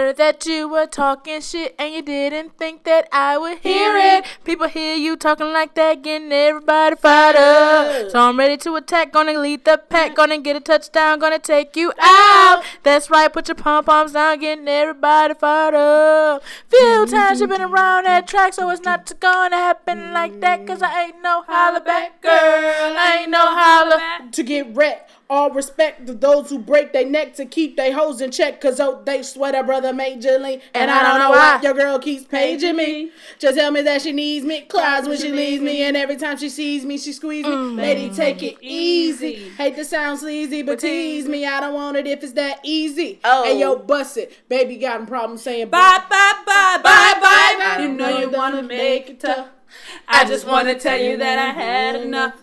heard that you were talking shit and you didn't think that I would hear it. People hear you talking like that, getting everybody fired up. So I'm ready to attack, gonna lead the pack, gonna get a touchdown, gonna take you out. That's right, put your pom poms down, getting everybody fired up. Few times you've been around that track, so it's not gonna happen like that, cause I ain't no holla back girl. I ain't no holla. to get wrecked. All respect to those who break their neck to keep their hoes in check. Cause oh, they swear their brother majorly. And, I don't know why your girl keeps paging me. Just tell me that she needs me. Cries when she leaves me. And every time she sees me, she squeeze me. Mm, Lady, take it easy. Hate to sound sleazy, but tease me. I don't want it if it's that easy. Oh. Hey, yo, oh. bust it. Baby got a problem saying Bye, bye, bye, bye, bye. bye. You know you wanna make it tough. I just wanna tell you that I had enough.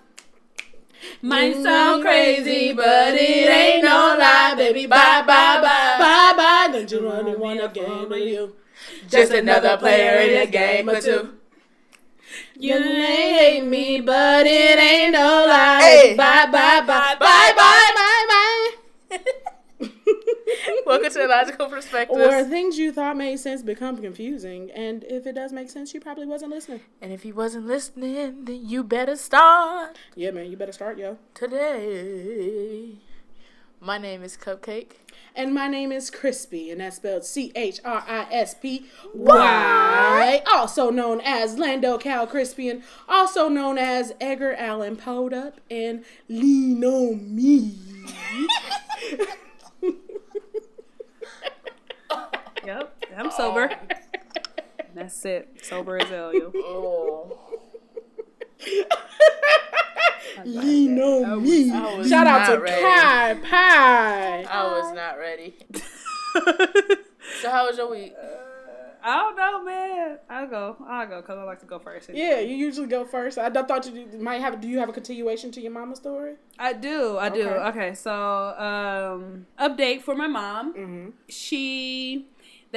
Might sound crazy, but it ain't no lie, baby. Bye, bye, bye. Bye bye. Don't you really want a game with you? Just another player in the game or two. You may hate me, but it ain't no lie. Hey. Bye bye bye bye bye. Welcome to the Logical perspective. Or things you thought made sense become confusing, and if it does make sense, you probably wasn't listening. and if you wasn't listening, then you better start Yeah, man, you better start, yo. today. My name is Cupcake. And my name is Chrispy, and that's spelled C H R I S P Y, also known as Lando Cal Crispian, also known as Edgar Allan Poed Up, and Lean on Me. Yep, I'm sober. That's it. Sober as hell, yo. Oh. Lean on Me. I was Shout out to not ready. Pie Pie. I was not ready. So how was your week? I don't know, man. I'll go. I'll go because I like to go first. Yeah, you usually go first. I thought you might have. Do you have a continuation to your mama story? I do. I do. Okay. Okay. So, um, update for my mom. Mm-hmm. She,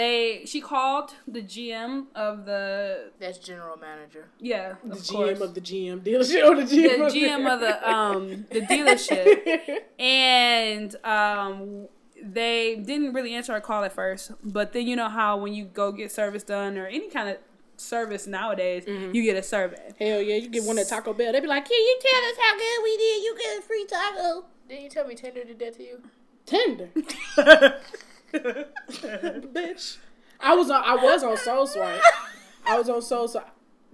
they, she called the GM of the That's general manager. yeah, The of GM course. of the GM dealership. Or the GM, the of GM of the um the dealership, and um they didn't really answer our call at first, but then you know how when you go get service done or any kind of service nowadays, Mm-hmm. you get a survey. Hell yeah, you get one at Taco Bell. They'd be like, "Can you tell us how good we did? You get a free taco." Didn't you tell me Tinder did that to you? Tender, Bitch. I was on I was on Soul Swipe. I was on Soul Swipe.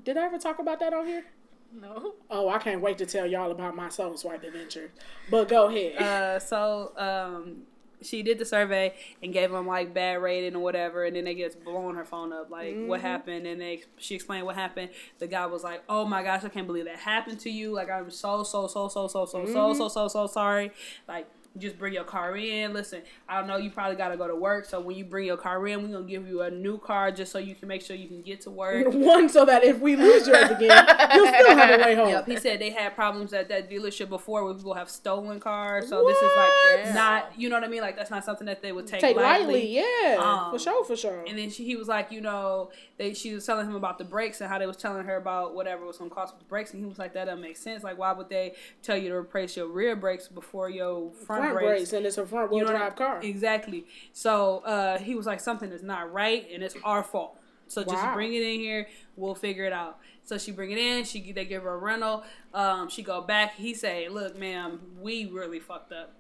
Did I ever talk about that on here? No. Oh, I can't wait to tell y'all about my soul swipe adventure. But go ahead. Uh, so um, she did the survey and gave them like bad rating or whatever, and then they get blowing her phone up like mm-hmm. what happened, and they she explained what happened. The guy was like, "Oh my gosh, I can't believe that happened to you! Like I'm so so so so so so mm-hmm. so so so so sorry. Like just bring your car in. Listen, I don't know. You probably got to go to work. So when you bring your car in, we're gonna give you a new car just so you can make sure you can get to work. One, so that if we lose yours again, you'll still have a way home. Yep, he said they had problems at that dealership before where people have stolen cars. So this is like What? not, you know what I mean? Like that's not something that they would take, Take lightly. lightly, yeah, Um, for sure, for sure. And then she, he was like, you know, they she was telling him about the brakes and how they was telling her about whatever was gonna cost with the brakes, and he was like, that doesn't make sense. Like, why would they tell you to replace your rear brakes before your front, front brakes? brakes, and it's a front wheel You know drive I- car. Exactly. So uh, he was like, something is not right, and it's our fault. So just Wow. bring it in here. We'll figure it out. So she bring it in. She they give her a rental. Um, she go back. He say, "Look, ma'am, we really fucked up."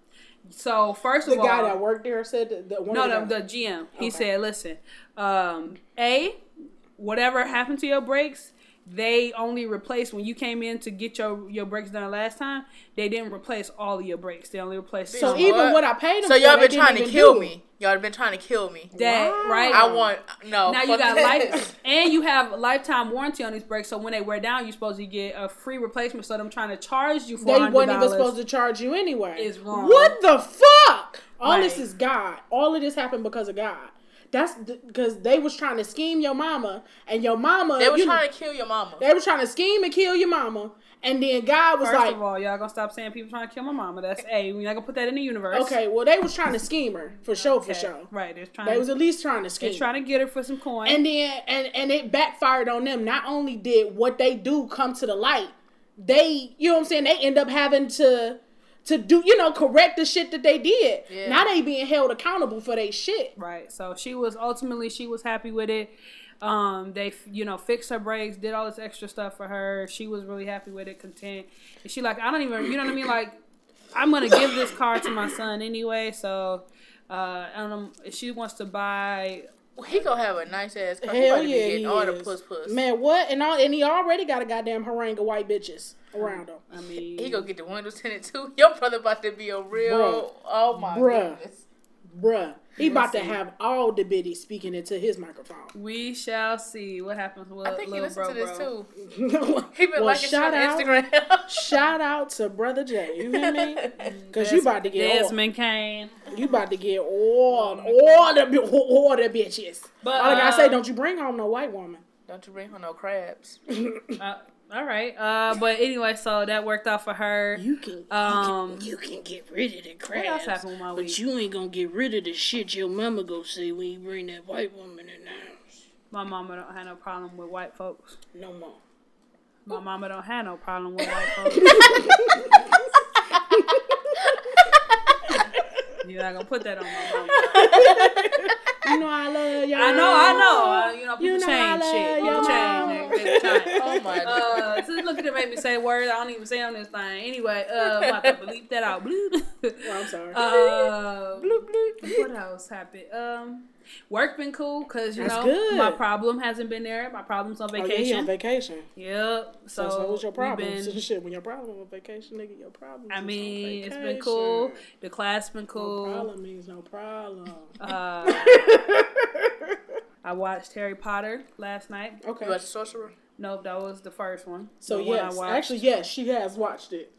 So first The of all, the guy that worked there said the one no, the, the GM. He Okay. said, "Listen, um, a whatever happened to your brakes." They only replaced when you came in to get your your brakes done last time. They didn't replace all of your brakes. They only replaced so some. even What? what I paid them. So for, y'all they been trying to kill do. me. Y'all been trying to kill me. that Wow. right. I want no. Now you got that. life, and you have a lifetime warranty on these brakes. So when they wear down, you're supposed to get a free replacement. So them trying to charge you for They for wasn't even supposed to charge you anyway. Is wrong. What the fuck? All this is God. All of this happened because of God. That's because they was trying to scheme your mama, and your mama. They was you trying to kill your mama. They was trying to scheme and kill your mama, and then God was First like, of all, y'all gonna stop saying people trying to kill my mama. That's a. We're not gonna put that in the universe. okay, well they was trying to scheme her for sure, for Okay. sure. Right. They're trying. They was at least trying to scheme. they're trying to get her for some coin. and then and and it backfired on them. Not only did what they do come to the light, they you know what I'm saying. They end up having to to do, you know, correct the shit that they did. Yeah. Now they being held accountable for their shit. Right. So she was ultimately she was happy with it. Um, they you know fixed her brakes, did all this extra stuff for her. She was really happy with it, content. And she like I don't even you know what I mean like I'm gonna give this car to my son anyway. So uh, I don't know if she wants to buy. He gonna have a nice ass car. He Hell about to be yeah, getting he all the is. puss puss. Man, what? And all, and he already got a goddamn harangue of white bitches around him. I mean, He gonna get the windows tinted too. Your brother about to be a real. Bruh. Oh my Bruh. goodness. Bruh, he about to have all the biddies speaking into his microphone. we shall see what happens with I think he little listened bro, to this bro. too. He been Well, liking shit shout on out. Instagram. Shout out to Brother Jay. You hear me? Cause you about to get all, Desmond Kane. you about to get all all the all the bitches. But, all I gotta say, uh, don't you bring home no white woman. Don't you bring home no crabs. Uh, all right. Uh, but anyway, so that worked out for her. You can Um, you can get rid of the What else crabs, happened with my but you ain't gonna get rid of the shit your mama go say when you bring that white woman in the house. My mama don't have no problem with white folks. No more. My mama don't have no problem with white folks. You're not gonna put that on my mama. You know I love y'all. I know, I know. Uh, you know, people You know change shit. People change. Mama. They, they. Oh my god. Uh, just look at it, make me say words I don't even say on this thing. Anyway, uh, I'm about to bleep that out. Bloop. Oh, I'm sorry. Uh, bloop, bloop. What else happened? Um, work been cool because you That's know good. my problem hasn't been there. My problem's on Oh, yeah, on vacation. vacation. yep. So, So, so what's your problem? been- Shit, when your problem on vacation, nigga, your problem. I is on mean, it's been cool. The class been cool. No problem means no problem. Uh, I watched Harry Potter last night. okay. You watch the sorcerer? Nope, that was the first one. So the one I yes, watched. actually yes, she has watched it.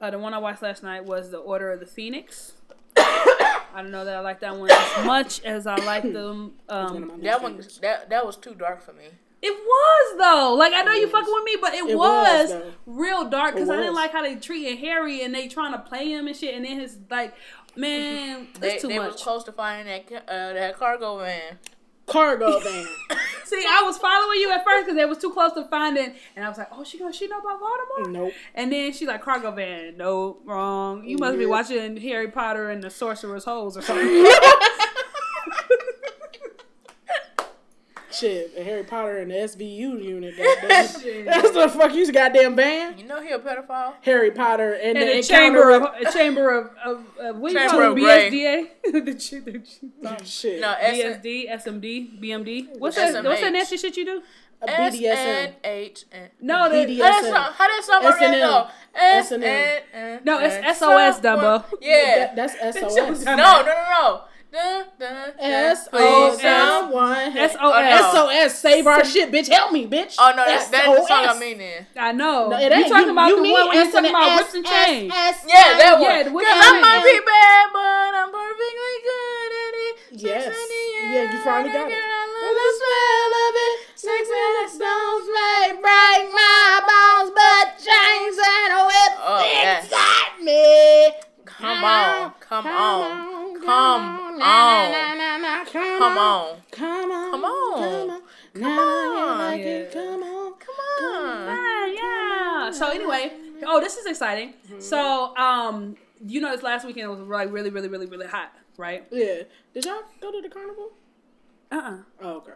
Uh, the one I watched last night was The Order of the Phoenix. I don't know that I like that one as much as I like them. It's one of Um, That one, that that was too dark for me. it was though. Like I know you was. fucking with me, but it, It was, was, real dark because I didn't like how they treated Harry and they trying to play him and shit. And then his like, man, They, it's too they much. was close to finding that ca- uh, that cargo van. Cargo van. See, I was following you at first because it was too close to finding, and I was like, "Oh, she gonna she know about Voldemort?" nope. And then she's like, "Cargo van, no, wrong. You must be watching Harry Potter and the Sorcerer's Holes or something." Shit, the Harry Potter and the SVU unit. Goddamn. That's the fuck you goddamn band. You know he a pedophile. Harry Potter and, and the a chamber of encounter a chamber of, of, of what do you call of it? Grey. BSDA, the, ch- the, ch- oh, with- shit. No, S BSD, SMD, BMD. What's that? What's that nasty shit you do? a S BDSM. N H N. No, the, BDSM. How that song? How that song work S&M. though? S S&M. N N. No, it's SOS, Someone- Dumbo. Yeah. That's SOS. No, no, no, no. S O Please, S oh, no. one SOS. No. SOS. Save our shit, bitch. Help me, bitch. Oh no, that, that's the song I SOS. mean then. I know. No, it you talking about the mean one when you talking about whips and chains? Yeah, that one. Yeah, Cause I might be bad, but I'm perfectly good at it. Yes. Sex in the Yeah, you finally got it. air, I For love the smell of it, sex and the stones may break my bones, but chains and whips Oh, yes. excite me. Come on, come on, come on. come come on, on, come on, Come on. come Come on, on. like it, Yeah. come on. come on. Yeah, yeah. So anyway, oh, this is exciting. Mm-hmm. So, um, you know, this last weekend was like really, really, really, really hot, right? Yeah. Did y'all go to the carnival? Uh, uh Oh, okay.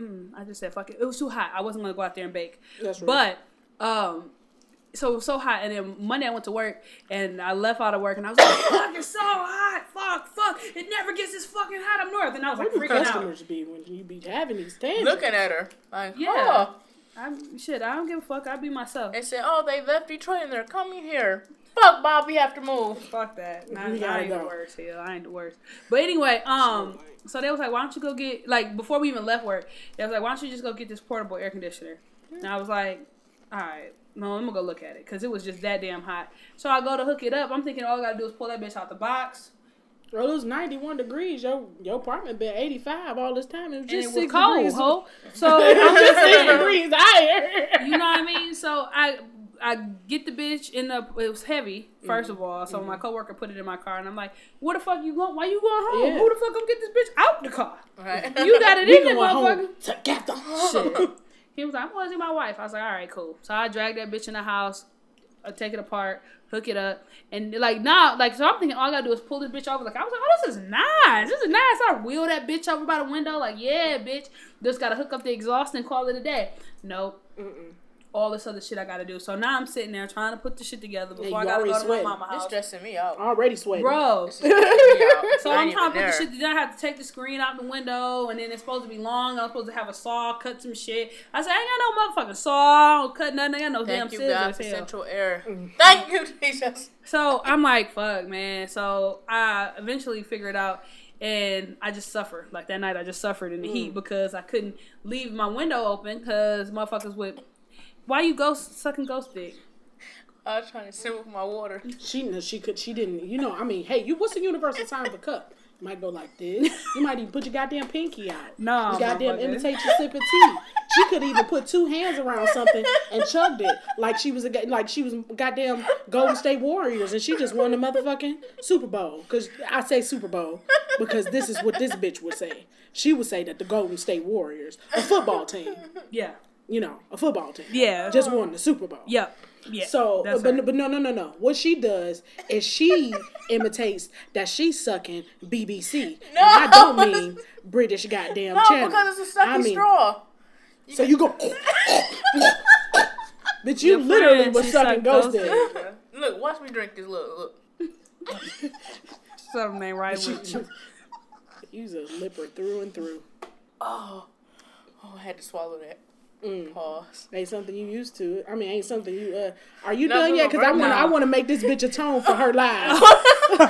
mm, I just said fuck it. It was too hot. I wasn't gonna go out there and bake. That's right. But, um, so it was so hot, and then Monday I went to work, and I left out of work, and I was like, "Fuck, it's so hot! Fuck, fuck! It never gets this fucking hot up north." And I was like, Where do freaking out. customers be when you be having these stands? Looking at her like, Yeah. oh. I'm shit. I don't give a fuck. I be myself. They said, oh, they left Detroit and they're coming here. Fuck, Bob, we have to move. Fuck that. Nah, We I gotta ain't the worst. Hell, I ain't the worst. But anyway, um, so they was like, why don't you go get like before we even left work? They was like, why don't you just go get this portable air conditioner? And I was like, all right, no, I'm gonna go look at it because it was just that damn hot. So I go to hook it up. I'm thinking all I gotta do is pull that bitch out the box, Well, it was 91 degrees. Your your apartment been 85 all this time. It was and just it was six cold, degrees. ho. So I'm just six degrees higher. you know what I mean? So I I get the bitch in the it was heavy Mm-hmm. 1st of all. So my coworker put it in my car and I'm like, "What the fuck you going? Why you going home? Yeah. Who the fuck gonna get this bitch out the car? Right. You got it We in there, going motherfucker." home together. Shit. He was like, "I'm going to see my wife." I was like, "All right, cool." So I dragged that bitch in the house. I take it apart, hook it up, and like now, like so I'm thinking all I gotta do is pull this bitch over. Like I was like, oh, this is nice. This is nice. I wheel that bitch over by the window. Like yeah, bitch. Just gotta hook up the exhaust and call it a day. Nope. All this other shit I gotta do. So now I'm sitting there trying to put the shit together before you I gotta already go to my sweating. house. It's house. stressing me out. Already sweating. Bro, It's me so I I'm ain't trying to even put the there. shit. Then I have to take the screen out the window, and then it's supposed to be long. I'm supposed to have a saw, cut some shit. I said, I ain't got no motherfucking saw, I don't cut nothing. I got no Thank damn you, God, scissors. for hell. Central Air. Mm. Thank you, Jesus. So I'm like, fuck, man. So I eventually figured out, and I just suffered. Like that night, I just suffered in the heat Mm. because I couldn't leave my window open because motherfuckers would. Why you ghost sucking ghost dick? I was trying to sip with my water. She kn- she could she didn't you know I mean hey you what's the universal sign of a cup? You might go like this. You might even put your goddamn pinky out. No, you goddamn motherfucker. imitate your sipping tea. She could even put two hands around something and chugged it like she was a like she was goddamn Golden State Warriors and she just won the motherfucking Super Bowl. Cause I say Super Bowl because this is what this bitch would say. She would say that the Golden State Warriors, a football team, Yeah. You know, a football team, Yeah. just won the Super Bowl. Yep. Yeah. So, uh, but, her. but no, no, no, no. What she does is she imitates that she's sucking BBC. No, and I don't mean British goddamn No, channel. because it's a sucky I mean, straw. So you go, but you Your literally was sucking ghost. Look, watch me drink this. Look, look. Something ain't right She- with you. You's a lipper through and through. Oh, oh, I had to swallow that. Mm. Pause. Ain't something you used to. I mean, ain't something you. uh Are you No, done no, yet? Because I want. to. I want to make this bitch atone for her lies.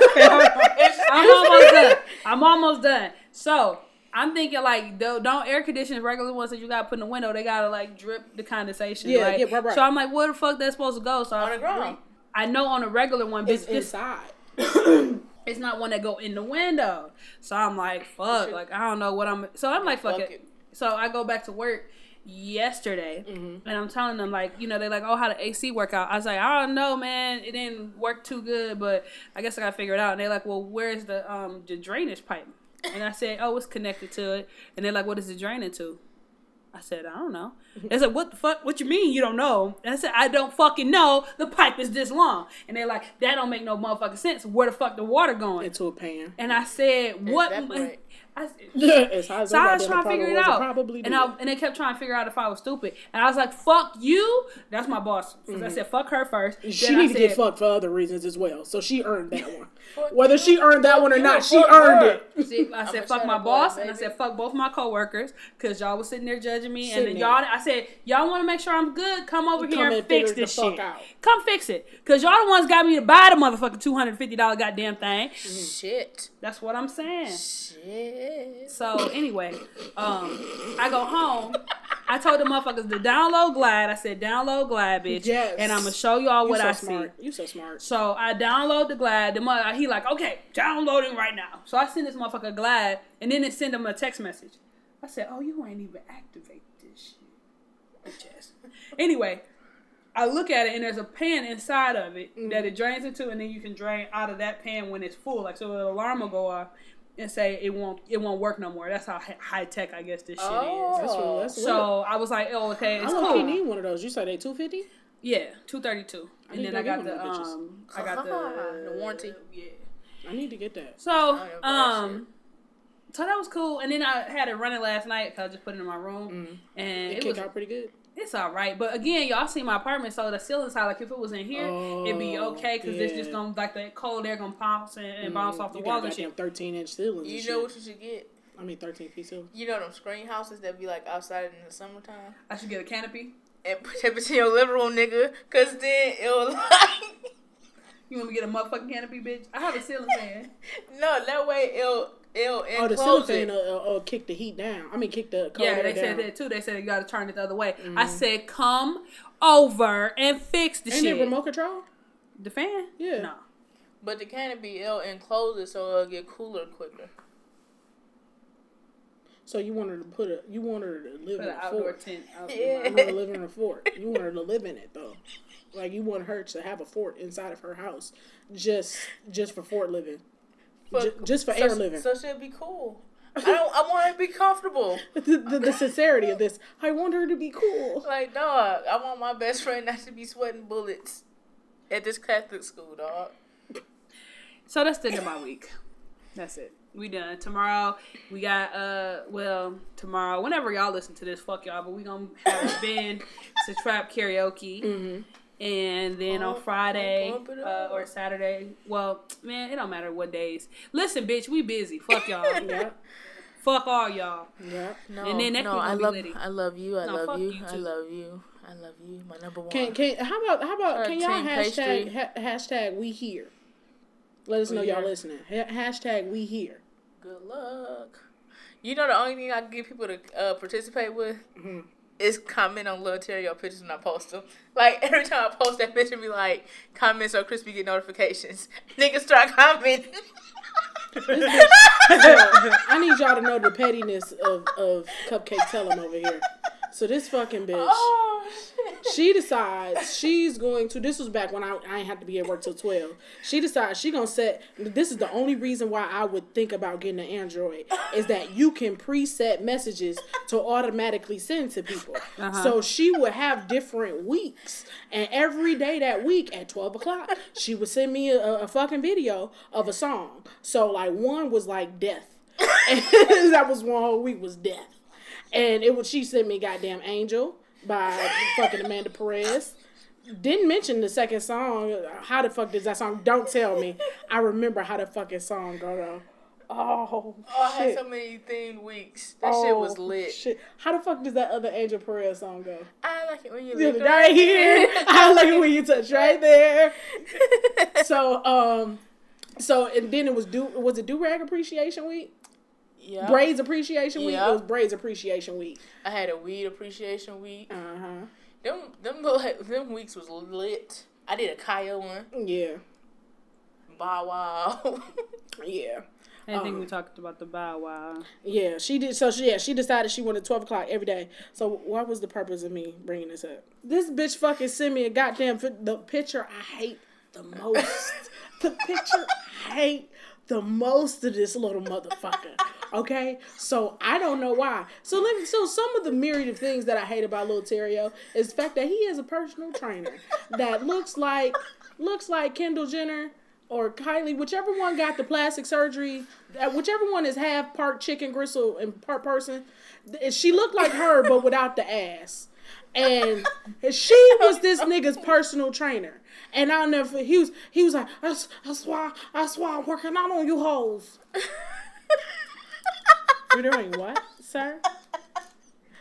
I'm almost done. I'm almost done. So I'm thinking like don't, don't air condition regular ones that you got to put in the window. They gotta like drip the condensation. Yeah, right? yeah, right, right. So I'm like, where the fuck that's supposed to go? So On I, the ground. I know on a regular one, it's this inside. it's not one that go in the window. So I'm like, fuck, like I don't know what I'm. So I'm like, fuck Fuck it. it. So I go back to work yesterday, Mm-hmm. and I'm telling them like, you know, they're like, oh, how the AC work out? I was like, I don't know, man. It didn't work too good, but I guess I gotta figure it out. And they're like, well, where's the um the drainage pipe? And I said, oh, it's connected to it. And they're like, what is it draining to? I said, I don't know. They said, what the fuck? What you mean you don't know? And I said, I don't fucking know. The pipe is this long. And they're like, that don't make no motherfucking sense. Where the fuck the water going? Into a pan. And I said, what? Evaporate. I, as high as so I was trying to figure it out. Probably and. I and they kept trying to figure out if I was stupid. And I was like, fuck you. That's my boss. So I said, fuck her first. Mm-hmm. She needs to get fucked for other reasons as well. So she earned that one. Whether she earned that one or not, she earned her. it. See, I said, fuck my China boy, boss, and I said, fuck both my coworkers, because y'all was sitting there judging me, and then y'all. I said, y'all want to make sure I'm good, come over Come here and and fix this shit. out. Come fix it, because y'all the ones got me to buy the motherfucking $250 goddamn thing. Shit. That's what I'm saying. Shit. So anyway, um, I go home. I told the motherfuckers to download Glide. I said, download Glide, bitch. Yes. And I'm gonna show y'all what so I smart. see. You so smart. So I download the Glide. The mother, he like, okay, downloading right now. So I send this motherfucker Glide, and then it send him a text message. I said, oh, you ain't even activate this shit. Bitch. Anyway, I look at it, and there's a pan inside of it Mm-hmm. that it drains into, and then you can drain out of that pan when it's full. Like so, the alarm will go off and say it won't it won't work no more. That's how high tech I guess this shit Oh. That's is. what. That's So I was like, oh, okay, I it's low cool. need one of those. You said they two fifty. Yeah, two thirty two, and then I got the of them bitches. um, I got the The warranty. Yeah. I need to get that. So yeah, that um, so that was cool, and then I had it running last night because I just put it in my room, Mm. and It, it kicked was out pretty good. It's all right. But again, y'all see my apartment, so the ceiling's high. Like if it was in here, it'd be Oh, okay because it's just gonna like the cold air gonna bounce and, and mm-hmm. bounce off the walls got and goddamn shit. thirteen inch ceilings. You know shit. what you should get? I mean thirteen feet ceiling. You know them screen houses that be like outside in the summertime? I should get a canopy. And put that bitch in your living room, nigga. Cause then it'll like You want me to get a motherfucking canopy, bitch? I have a ceiling fan. No, that way it'll it'll Oh, the ceiling enclose it. will uh, uh, kick the heat down. I mean, kick the cold Yeah, they down. said that too. They said you got to turn it the other way. I said, come over and fix the Ain't shit. it remote control? The fan? Yeah. No. But the canopy it'll enclose it so it'll get cooler quicker. So you want her to put a, you want her to live Put in an a outdoor fort. tent out Yeah. You my want her to live in a fort. You want her to live in it though. Like you want her to have a fort inside of her house, just just for fort living, But- Ju- just for so, air living. So she'll be cool. I don't. I want her to be comfortable. the, the, the sincerity of this. I want her to be cool. Like, dog, I want my best friend not to be sweating bullets. at this Catholic school, dog. So that's the end of my week. That's it. We done. Tomorrow we got uh well, tomorrow, whenever y'all listen to this, fuck y'all, but we gonna have a band to trap karaoke. And then on Oh, Friday uh, or Saturday, well, man, it don't matter what days. Listen, bitch, we busy. Fuck y'all. Yeah, Fuck all y'all. yeah. No, And then next no, I love, litty. I love you. I No, love you. you I love you. I love you. My number one. Can can how about how about can y'all hashtag ha- hashtag we here? Let us know We y'all listening. Ha- hashtag we here. Good luck. You know the only thing I can get people to uh, participate with is comment on Lil Terio pictures when I post them. Like every time I post that picture, be like comments so Chrispy get notifications. Niggas start commenting. I need y'all to know the pettiness of of Cupcake Tell 'em over here. So this fucking bitch. oh shit. she decides she's going to this was back when I, I ain't have to be at work till 12 she decides she gonna set this is the only reason why i would think about getting an android is that you can preset messages to automatically send to people. Uh-huh. So she would have different weeks and every day that week at 12 o'clock she would send me a, a fucking video of a song. So like one was like death. And that was one whole week was death and it was she sent me goddamn Angel by fucking Amanda Perez. Didn't mention the second song. How the fuck does that song? Don't tell me. I remember how the fucking song go though. Oh, Oh, I had so many themed weeks. That shit was Oh, lit. Shit. How the fuck does that other Angel Perez song go? I like it when you Yeah, look right here. I like it when you touch right there. So um, so and then it was do was it do rag appreciation week? Yeah. Braids appreciation week. Yeah. It was braids appreciation week. I had a weed appreciation week. Uh huh. Them them little- them weeks was lit. I did a Kaya one. Yeah. Bow wow. Yeah. I think Um, we talked about the Bow Wow. Yeah, she did. So she, yeah, she decided she wanted twelve o'clock every day. So what was the purpose of me bringing this up? This bitch fucking sent me a goddamn fi- the picture I hate the most. the picture I hate the most of this little motherfucker. Okay, so I don't know why. So let me. So some of the myriad of things that I hate about Lil Terio is the fact that he is a personal trainer that looks like looks like Kendall Jenner or Kylie, whichever one got the plastic surgery, whichever one is half part chicken gristle and part person, she looked like her but without the ass. And she was this nigga's personal trainer. And I'll never he was he was like, that's, that's why that's why I'm working out on you hoes. You're doing what, sir?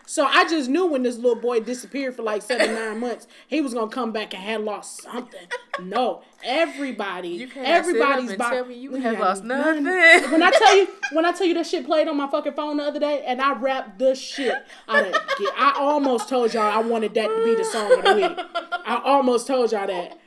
So I just knew when this little boy disappeared for like seven, nine months, he was gonna come back and had lost something. No, everybody, You everybody's sit bo- tell me you We have had lost none. nothing. When I tell you, when I tell you that shit played on my fucking phone the other day, and I rapped the shit out of it. I almost told y'all I wanted that to be the song of the week. I almost told y'all that.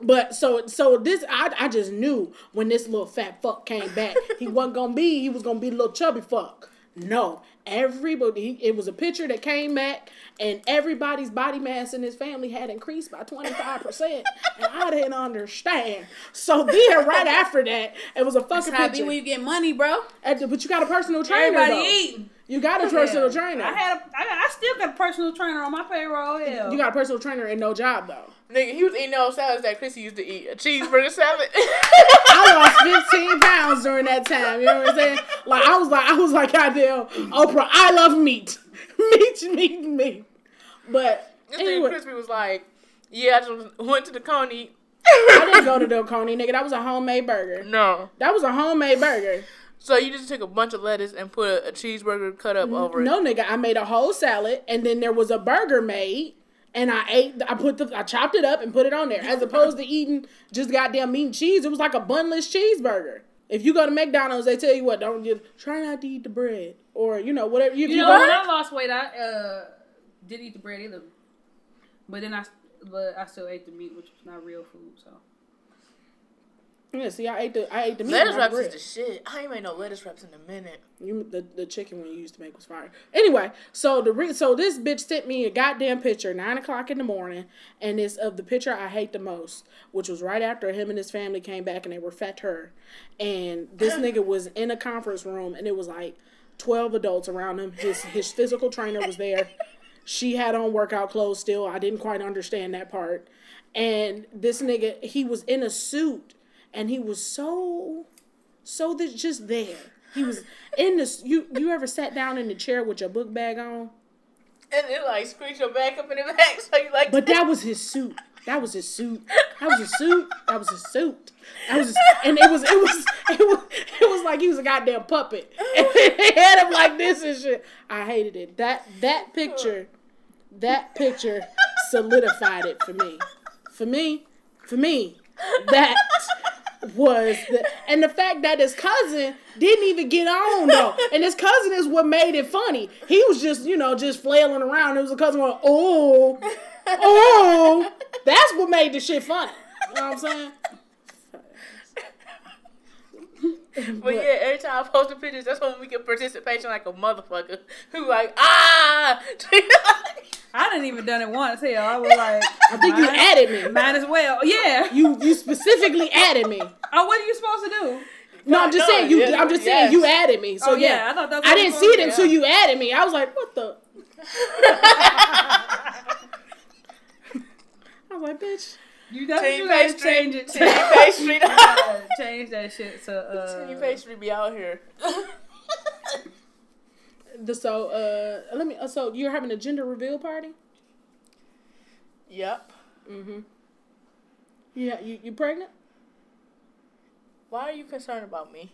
But so so this I I just knew when this little fat fuck came back, he wasn't gonna be he was gonna be the little chubby fuck. No, everybody it was a picture that came back, and everybody's body mass in his family had increased by twenty five percent, and I didn't understand. So then right after that, it was a fucking That's how picture. when you get money, bro. The- but you got a personal trainer Everybody though. eating. You got a personal trainer. I had a, I, got, I still got a personal trainer on my payroll. Hell. you got a personal trainer and no job though. Nigga, he was eating those salads that Chrissy used to eat. A cheeseburger salad. I lost 15 pounds during that time. You know what I'm saying? Like I was like I was like goddamn Oprah. I love meat, meat, meat, meat. But this nigga anyway, Chrispy was like, yeah, I just went to the Coney. I didn't go to Del Coney, nigga. That was a homemade burger. No. That was a homemade burger. So you just took a bunch of lettuce and put a cheeseburger cut up over it. No, nigga. I made a whole salad, and then there was a burger made. And I ate, I put the, I chopped it up and put it on there. As opposed to eating just goddamn meat and cheese, it was like a bunless cheeseburger. If you go to McDonald's, they tell you what, don't just try not to eat the bread, or you know whatever. You, You you know, go- when I lost weight, I uh, didn't eat the bread either. But then I, but I still ate the meat, which was not real food. So Yeah, see, I ate the I ate the meat. Lettuce wraps bread. is the shit. I ain't made no lettuce wraps in a minute. You, the, the chicken one you used to make was fire. Anyway, so the re- so this bitch sent me a goddamn picture nine o'clock in the morning, and it's of the picture I hate the most, which was right after him and his family came back and they were fat her, and this nigga was in a conference room and it was like twelve adults around him. His his physical trainer was there. She had on workout clothes still. I didn't quite understand that part. and this nigga he was in a suit and he was so so that just there. He was in this. You you ever sat down in the chair with your book bag on? And then like squeeze your back up in the back so you like. But that was his suit. That was his suit. That was his suit. That was his suit. That was his, and it was it was it was it was like he was a goddamn puppet. And they had him like this and shit. I hated it. That that picture, that picture solidified it for me. For me, for me, that was the and the fact that his cousin didn't even get on though, and his cousin is what made it funny. He was just you know just flailing around. It was a cousin going, oh, oh, that's what made the shit funny. You know what I'm saying? But yeah, every time I post the pictures, that's when we get participation like a motherfucker. Who like ah? I didn't even done it once. Hell, I was like, I think you added me. Might as well. Yeah. You you specifically added me. Oh, what are you supposed to do? No, I'm just No, saying you. yes, I'm just yes. saying you added me. So Oh, yeah, yeah, I thought that's I didn't see it were- until you added me. I was like, what the? I was like, bitch. You definitely Team pastry. change it. Team pastry. change that shit to. Uh, Team pastry be out here. The, so uh, let me. uh, So you're having a gender reveal party? yep. Mm-hmm. Yeah, you you pregnant? Why are you concerned about me?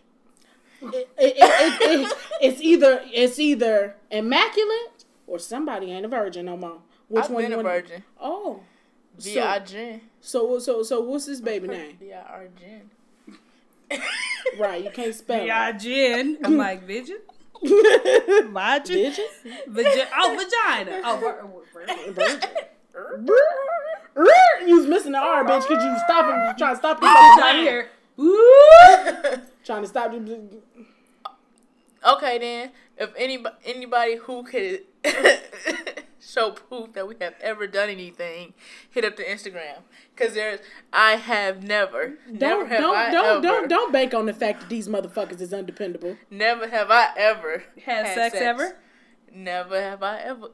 It, it, it, it, it, it's either it's either immaculate or somebody ain't a virgin no more. Which I've one been you a virgin. Oh, V.I. Jen. so so so what's his baby name? V.I.R. Jen. Right, you can't spell. yeah, gin. I'm like, Vision? it. Vagin? Vagi- oh, vagina. Oh, vir- vir- Virgin. You was missing the R, bitch, because you was stopping, you trying to stop you Oh, from right here. Woo! Trying to stop you. Okay then, if anybody anybody who could show proof that we have ever done anything, hit up the Instagram. Cause there's I have never, never Don't have don't I don't ever, don't don't bank on the fact that these motherfuckers is undependable. never have I ever Had sex ever? Never have I ever.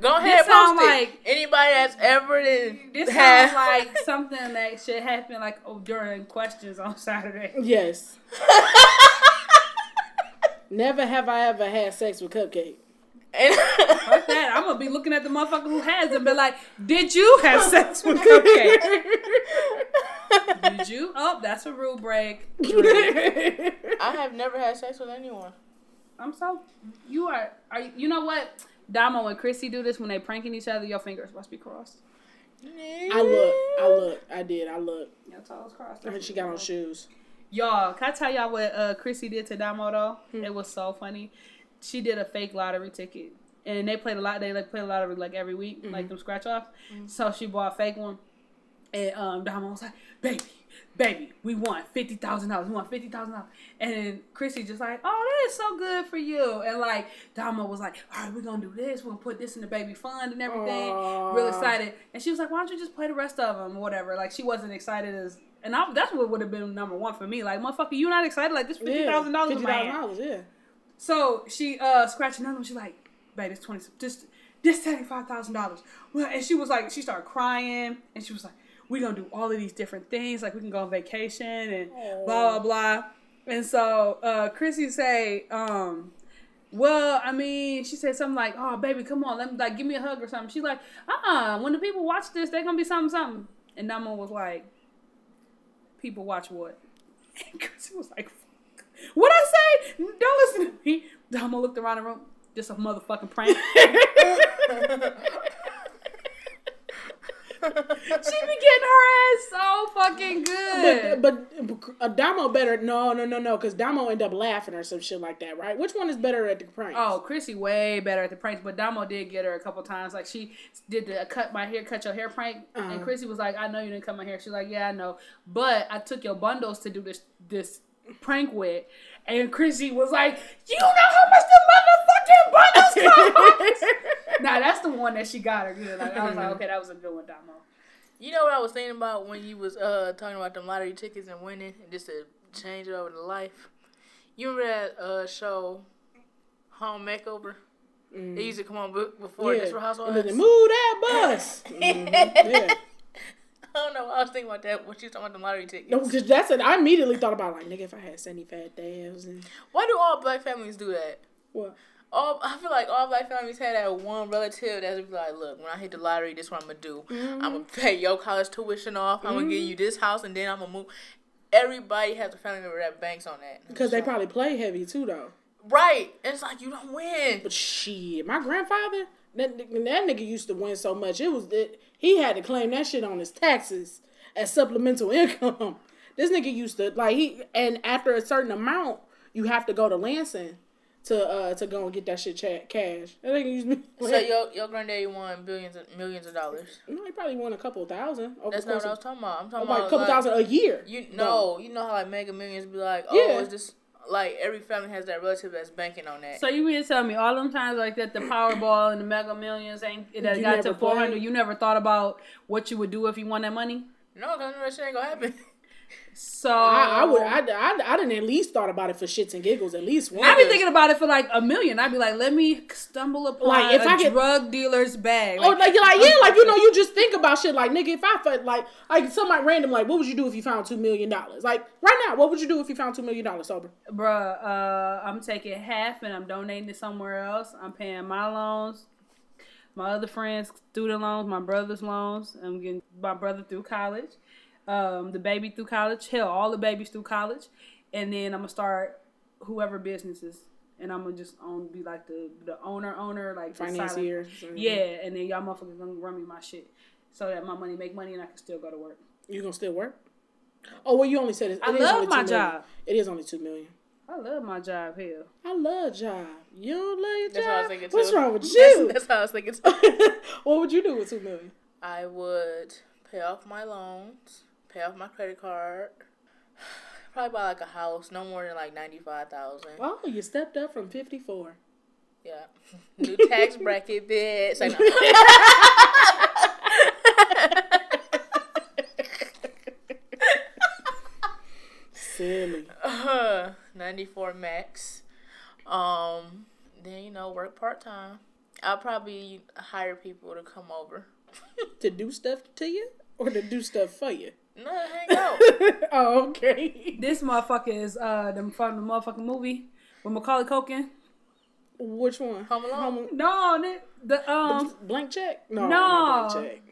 Go ahead, sound post it. like- anybody that's ever did This have sounds like something that should happen like oh, during questions on Saturday. Yes. Never have I ever had sex with Cupcake. And- Fuck that. I'm gonna be looking at the motherfucker who has and be like, Did you have sex with Cupcake? Did you? Oh, that's a rule break. I have never had sex with anyone. I'm so you are are you, you know what? Damo and Chrissy do this when they pranking each other. Your fingers must be crossed. I look, I look, I did, I look. Your toes crossed. I heard she got on shoes. Y'all, can I tell y'all what uh, Chrissy did to Damo though? Hmm. It was so funny. She did a fake lottery ticket, and they played a lot. They like played a lottery like every week, Mm-hmm. like them scratch off. So she bought a fake one, and um, was like, "Baby, baby, we won fifty thousand dollars. We won fifty thousand dollars." And then Chrissy just like, "Oh, that is so good for you." And like Damo was like, "All right, we're gonna do this. We're gonna put this in the baby fund and everything." Real excited, and she was like, "Why don't you just play the rest of them or whatever?" Like she wasn't excited as. And I, that's what would have been number one for me. Like, motherfucker, you not excited? Like, this fifty thousand dollars my hand. dollars, yeah. So she uh scratched another one. She's like, "Baby, it's twenty. Just this seventy five thousand dollars." Well, and she was like, she started crying, and she was like, We're gonna do all of these different things. Like we can go on vacation and blah blah blah." And so uh Chrissy say, um. Well, I mean, she said something like, "Oh, baby, come on, let me like give me a hug or something." She's like, "Uh, uh when the people watch this, they're gonna be something, something." And Damo was like, "People watch what?" And Chrissy was like, "Fuck. What I say? Don't listen to me." Damo looked around the room. Just a motherfucking prank. she be getting her ass so fucking good. But but uh, Damo better no no no no because Damo end up laughing or some shit like that, right? Which one is better at the prank? Oh, Chrissy way better at the pranks, but Damo did get her a couple times. Like she did the cut my hair, cut your hair prank, Uh-huh. and Chrissy was like, "I know you didn't cut my hair." She's like, "Yeah, I know, but I took your bundles to do this this prank with." And Chrissy was like, "You know how much the motherfucking bundles cost?" nah, that's the one that she got her good. Like I was like, "Okay, that was a good one, Damo." You know what I was thinking about when you was uh talking about the lottery tickets and winning, and just to change it over to life. You remember that uh show, Home Makeover? It used to come on before yeah. Desperate And Housewives. move that bus. Mhm, yeah. don't know. I was thinking about that when she was talking about the lottery tickets. No, because that's it. I immediately thought about like, nigga, if I had seventy five thousand. Why do all black families do that? What? All I feel like all black families had that one relative that's like, look, when I hit the lottery, this is what I'm gonna do. Mm-hmm. I'm gonna pay your college tuition off. I'm gonna give you mm-hmm. this house, and then I'm gonna move. Everybody has a family member that banks on that. Because they probably play heavy too, though. right. And it's like you don't win. But shit, my grandfather, that, that nigga used to win so much. It was it, he had to claim that shit on his taxes as supplemental income. This nigga used to like he, and after a certain amount, you have to go to Lansing to uh to go and get that shit cash. That nigga used to be. So your your granddaddy won billions of millions of dollars. no, he probably won a couple thousand. That's not what I was talking about. I'm talking like about a couple like, thousand a year. You no, you know how like Mega Millions be like, oh, Yeah. is this like every family has that relative that's banking on that. So you mean to tell me all them times like that the Powerball and the Mega Millions ain't that You got to four hundred? You never thought about what you would do if you won that money? no, cause that shit ain't gonna happen. So I, I would. I, I, I didn't at least thought about it for shits and giggles. At least once. I'd be thinking about it for like a million. I'd be like, let me stumble upon Like, if a I get, drug dealer's bag. Oh, like you're like yeah, like you know, you just think about shit. Like nigga, if I felt like like somebody random, like what would you do if you found two million dollars? Like right now, what would you do if you found two million dollars sober? bruh, uh, I'm taking half and I'm donating it somewhere else. I'm paying my loans, my other friends' student loans, my brother's loans. I'm getting my brother through college, um, the baby through college. Hell, all the babies through college, and then I'm gonna start whoever businesses, and I'm gonna just own be like the the owner owner like the silent- Financier. Yeah, and then y'all motherfuckers gonna run me my shit. So that my money make money and I can still go to work. You gonna still work? Oh well, you only said it. I it is love only my 2 million. job. It is only two million. I love my job. Hell, I love job. You don't love your That's what I was job. thinking What's too. wrong with That's, you? that's how I was thinking too. what would you do with two million? I would pay off my loans, pay off my credit card, probably buy like a house, no more than like ninety five thousand. Oh, you stepped up from fifty four. Yeah, new tax bracket, bitch. Like, Silly. uh, ninety four max. Um, then you know work part time. I'll probably hire people to come over. to do stuff to you or to do stuff for you? No, hang out. oh, okay. this motherfucker is uh the from the motherfucking movie with Macaulay Culkin. Which one? Home Alone? No, ni- the um, blank check? No, No. not blank check.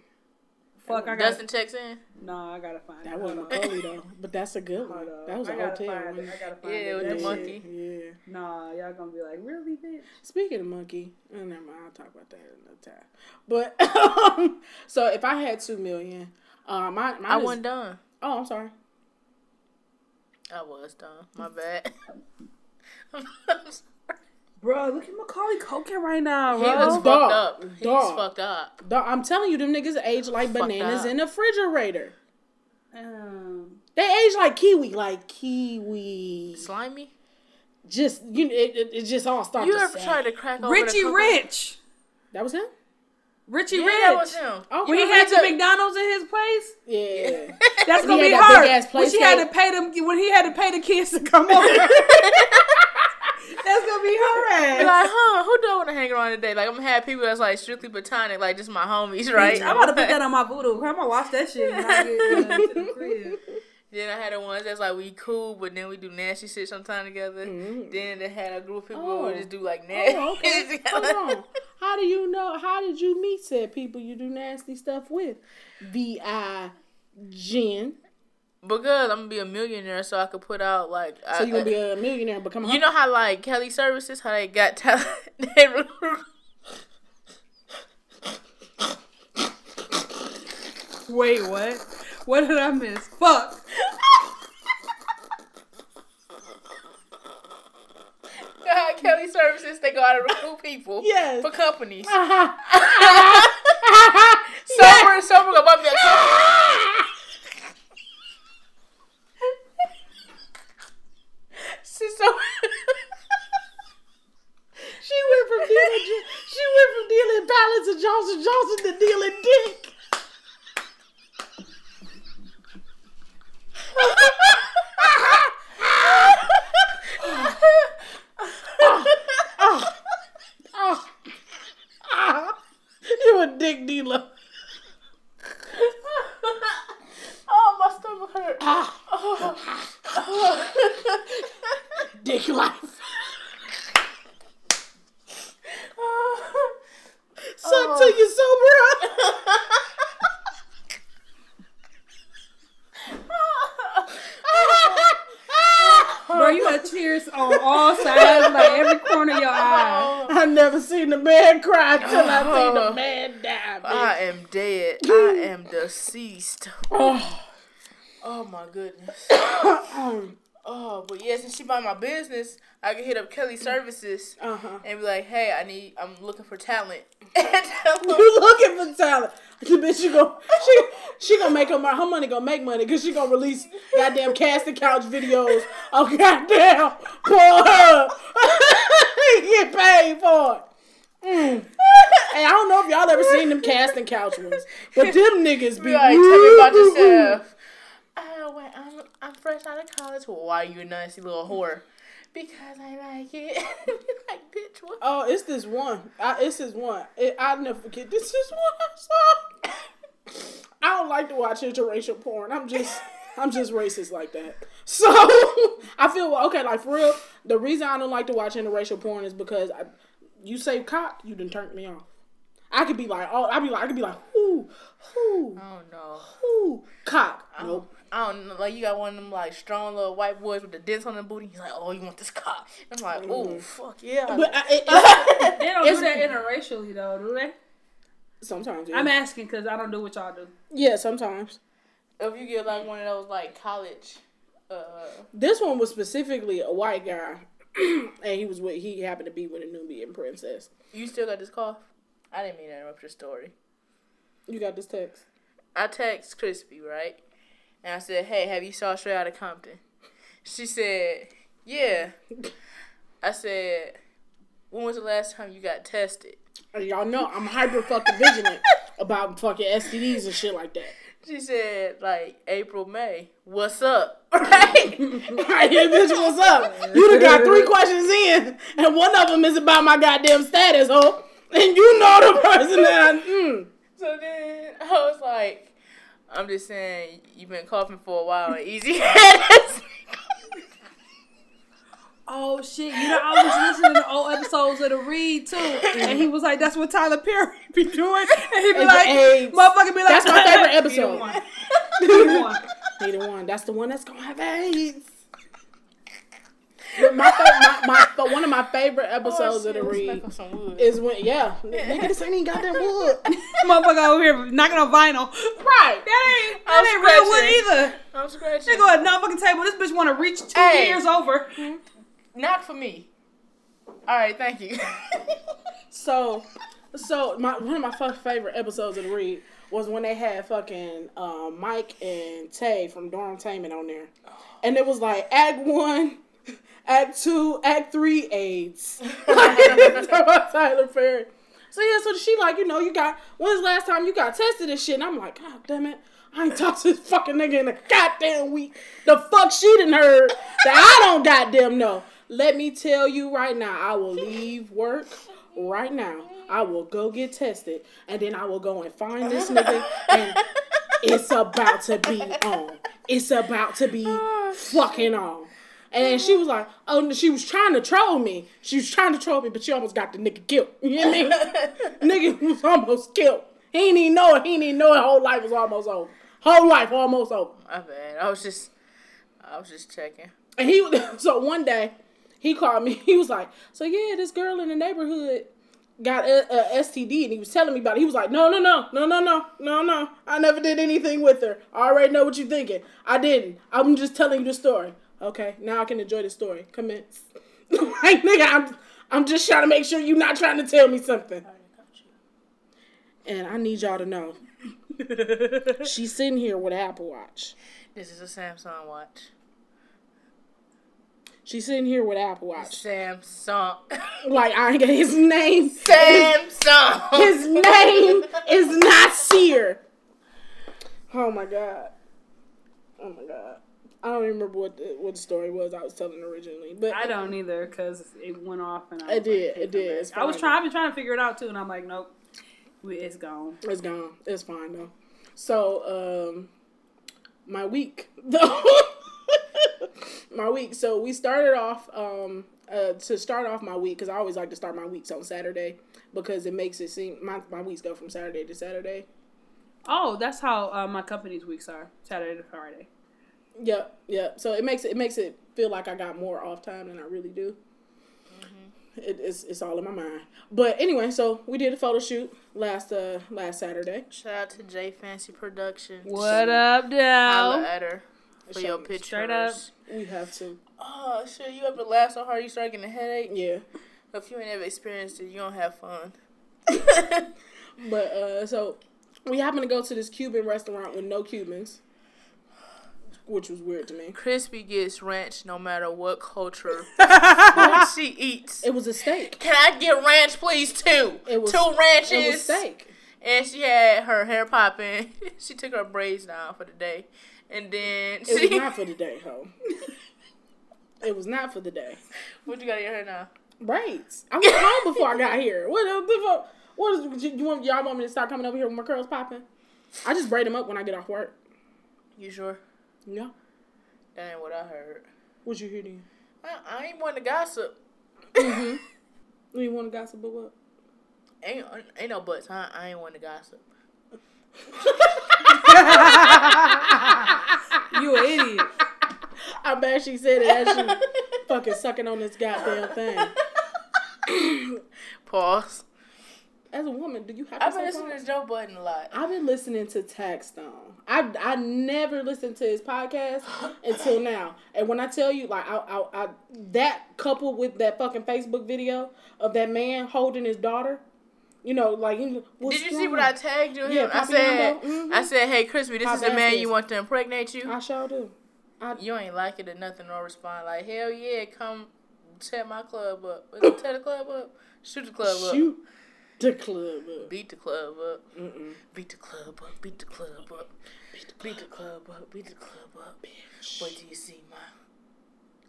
fuck, I got. Dunston checks in. No, I gotta find That it. wasn't Hold. Macaulay though, but that's a good one. That was I a gotta hotel find one. it. I gotta find Yeah, it. with That the shit- monkey. Yeah. Nah, y'all gonna be like, really, bitch? Speaking of monkey, oh, never mind. I'll talk about that another time. But um, so if I had two million, um, my, mine I is- wasn't done. Oh, I'm sorry. I was done. My bad. Bro, look at Macaulay Culkin right now, he bro. was Dog. fucked up. He was Dog. fucked up. Dog, I'm telling you, them niggas age like Fucked bananas up. in a refrigerator. um, They age like kiwi, like kiwi. Slimy. Just you, know, it, it, it just all starts. You ever sag. tried to crack over Richie Rich. That was him. Richie Yeah, Rich. that was him. Oh, When he You had ever the to- McDonald's in his place, Yeah. that's gonna be had that her. When she had to pay them, when he had to pay the kids to come over. that's gonna be her Be ass. like, huh? Who do I want to hang around today? Like, I'm gonna have people that's like strictly platonic, like just my homies, right? I'm about to put that on my voodoo. I'm gonna watch that shit when I get to the crib. Then I had the ones that's like we cool, but then we do nasty shit sometime together. Mhm. Then they had a group of people who Oh. would just do like nasty. Oh, okay. Hold on. How do you know? How did you meet said people you do nasty stuff with? V I Jen. Because I'm gonna be a millionaire, so I could put out like. So you gonna be a millionaire and become a You know how like Kelly Services, how they got talent. they Wait, what? What did I miss? Fuck. You know how They go out and recruit people Yes. for companies. Uh-huh. Sober and sober go bump that. She's so. She went from dealing. She went from dealing pallets of Johnson Johnson to dealing dick. Oh, ah, you a dick dealer. Suck till you sober up. Bro, you got tears on all sides, like every corner of your eye. I never seen the man cry till I seen the man die. I bitch. am dead. I am deceased. Oh. Oh my goodness. oh, but yeah, since she buy my business, I can hit up Kelly Services Uh-huh. and be like, "Hey, I need, I'm looking for talent." and tell them, You looking for talent? The bitch, she gon' she she gonna make her money. Her money gonna make money because she gonna release goddamn casting couch videos of goddamn Pornhub. Get paid for it. Mm. Hey, I don't know if y'all ever seen them casting couch ones, but them niggas be like, "Tell me about yourself." Oh, wait, I'm, fresh out of college. Well, why you a nasty little whore? Because I like it. like, bitch, what? Oh, it's this one. I, it's this one. It, I'll never forget. This is one I saw. I don't like to watch interracial porn. I'm just, I'm just racist like that. So I feel okay. Like for real, the reason I don't like to watch interracial porn is because I, you say cock, you done turned me off. I could be like, oh, I'd be like, I could be like, whoo, whoo, Oh no. whoo, cock. Oh. Nope. I don't know, like you got one of them like strong little white boys with the dents on the booty. He's like, "Oh, you want this cock?" I'm like, "Oh, fuck yeah!" But I, it, it, They don't It's- do that interracially though, do they? sometimes, yeah. I'm asking because I don't do what y'all do. yeah, sometimes. if you get like one of those like college, uh, This one was specifically a white guy, and he was with he happened to be with a Nubian princess. you still got this cough? I didn't mean to interrupt your story. You got this text. I text Chrispy right, and I said, "Hey, have you saw Straight Outta Compton?" She said, "Yeah." I said, "When was the last time you got tested?" Y'all know I'm hyper fucking vigilant about fucking STDs and shit like that. She said, "Like April, May. What's up?" Right? Right here, bitch, what's up? You done got three questions in, and one of them is about my goddamn status, ho. And you know the person that I, mm. So then I was like, I'm just saying, you've been coughing for a while and easy headed. Oh shit! You know I was listening to old episodes of the Read too, and he was like, "That's what Tyler Perry be doing," and he'd be And like, AIDS. "Motherfucker be like, That's my favorite He the episode. one. He one. He the one. That's the one that's gonna have AIDS. But my, fa- my, my, but one of my favorite episodes of the read is when yeah, nigga, this ain't even goddamn wood. Motherfucker over here knocking on vinyl. Right. That ain't that I'm ain't real wood either. I'm scratching. They go at non fucking table. This bitch want to reach two Hey. years over. Not for me. All right, thank you. So, so my one of my first favorite episodes of the read was when they had fucking um, Mike and Tay from Dorm Dormtainment on there, and it was like Act One, Act Two, Act Three AIDS. Like, Tyler Perry. So yeah, so she like you know you got when's the last time you got tested and shit? And I'm like, God damn it. I ain't talked to this fucking nigga in a goddamn week. The fuck she done heard that I don't goddamn know. Let me tell you right now, I will leave work right now. I will go get tested, and then I will go and find this nigga, and it's about to be on. It's about to be fucking on. And then she was like, oh, she was trying to troll me. She was trying to troll me, but she almost got the nigga killed. You know what I mean? nigga was almost killed. He didn't even know it. He didn't even know it. Whole life was almost over. Whole life almost over. My bad. I was just, I was just checking. And he so one day he called me. He was like, "So yeah, this girl in the neighborhood got a, a STD," and he was telling me about it. He was like, "No, no, no, no, no, no, no, no. I never did anything with her. I already know what you're thinking. I didn't. I'm just telling you the story. Okay, now I can enjoy the story. Commence. like nigga, I'm I'm just trying to make sure you're not trying to tell me something. And I need y'all to know. She's sitting here with an Apple Watch. This is a Samsung watch. She's sitting here with Apple Watch. Samsung. Like I ain't get his name. Samsung. His name is not Seer. Oh my god. Oh my god. I don't even remember what the, what the story was I was telling originally, but I don't either because it went off and I It did, Like, it did, I was trying. I've been trying to figure it out too, and I'm like, nope, we- it's gone. it's gone. It's fine though. So um, my week though. my week. So we started off um uh to start off my week because I always like to start my weeks on Saturday because it makes it seem my my weeks go from Saturday to Saturday. Oh, that's how uh, my company's weeks are Saturday to Friday. Yep, yep. So it makes it, it makes it feel like I got more off time than I really do. It, it's it's all in my mind. But anyway, so we did a photo shoot last uh last Saturday. Shout out to J Fancy Productions. What up, Holla Dal? at her for your pictures. Straight up. We have to, Oh shit! You ever laugh so hard you start getting a headache? yeah. If you ain't ever experienced it, you don't have fun. But uh, so we happened to go to this Cuban restaurant with no Cubans, which was weird to me. Chrispy gets ranch no matter what culture food she eats. It was a steak. Can I get ranch, please? Two. It was Two ranches. It was steak. And she had her hair popping. she took her braids down for the day. And then It was not for the day, ho. It was not for the day. what you got in your hair now? Braids. I was home before I got here. What the fuck? What is you, you want? Y'all want me to start coming over here with my curls popping? I just braid them up when I get off work. You sure? Yeah. That ain't what I heard. What you hear then? I, I ain't want to gossip. Mm-hmm. You want to gossip about what? Ain't ain't no buts. I, I ain't want to gossip. You an idiot. I bet she said it as she fucking sucking on this goddamn thing. Pause. As a woman, do you have I've been listening to Joe Budden a lot. I've been listening to Taxstone. I I never listened to his podcast until now. And when I tell you, like, I, I, I that coupled with that fucking Facebook video of that man holding his daughter, you know, like, Did you see what I tagged you? Yeah, I said. Mhm. I said, hey, Chrispy, this is the man ass you want to impregnate you. I sure do. You ain't like it or nothing or respond like, hell yeah, come set my club up. Tear the club up? Shoot the club up. The club up. Beat the club up. Mm-mm. Beat the club up. Beat the club up. Beat the club up. Beat the club up. What do you see, my?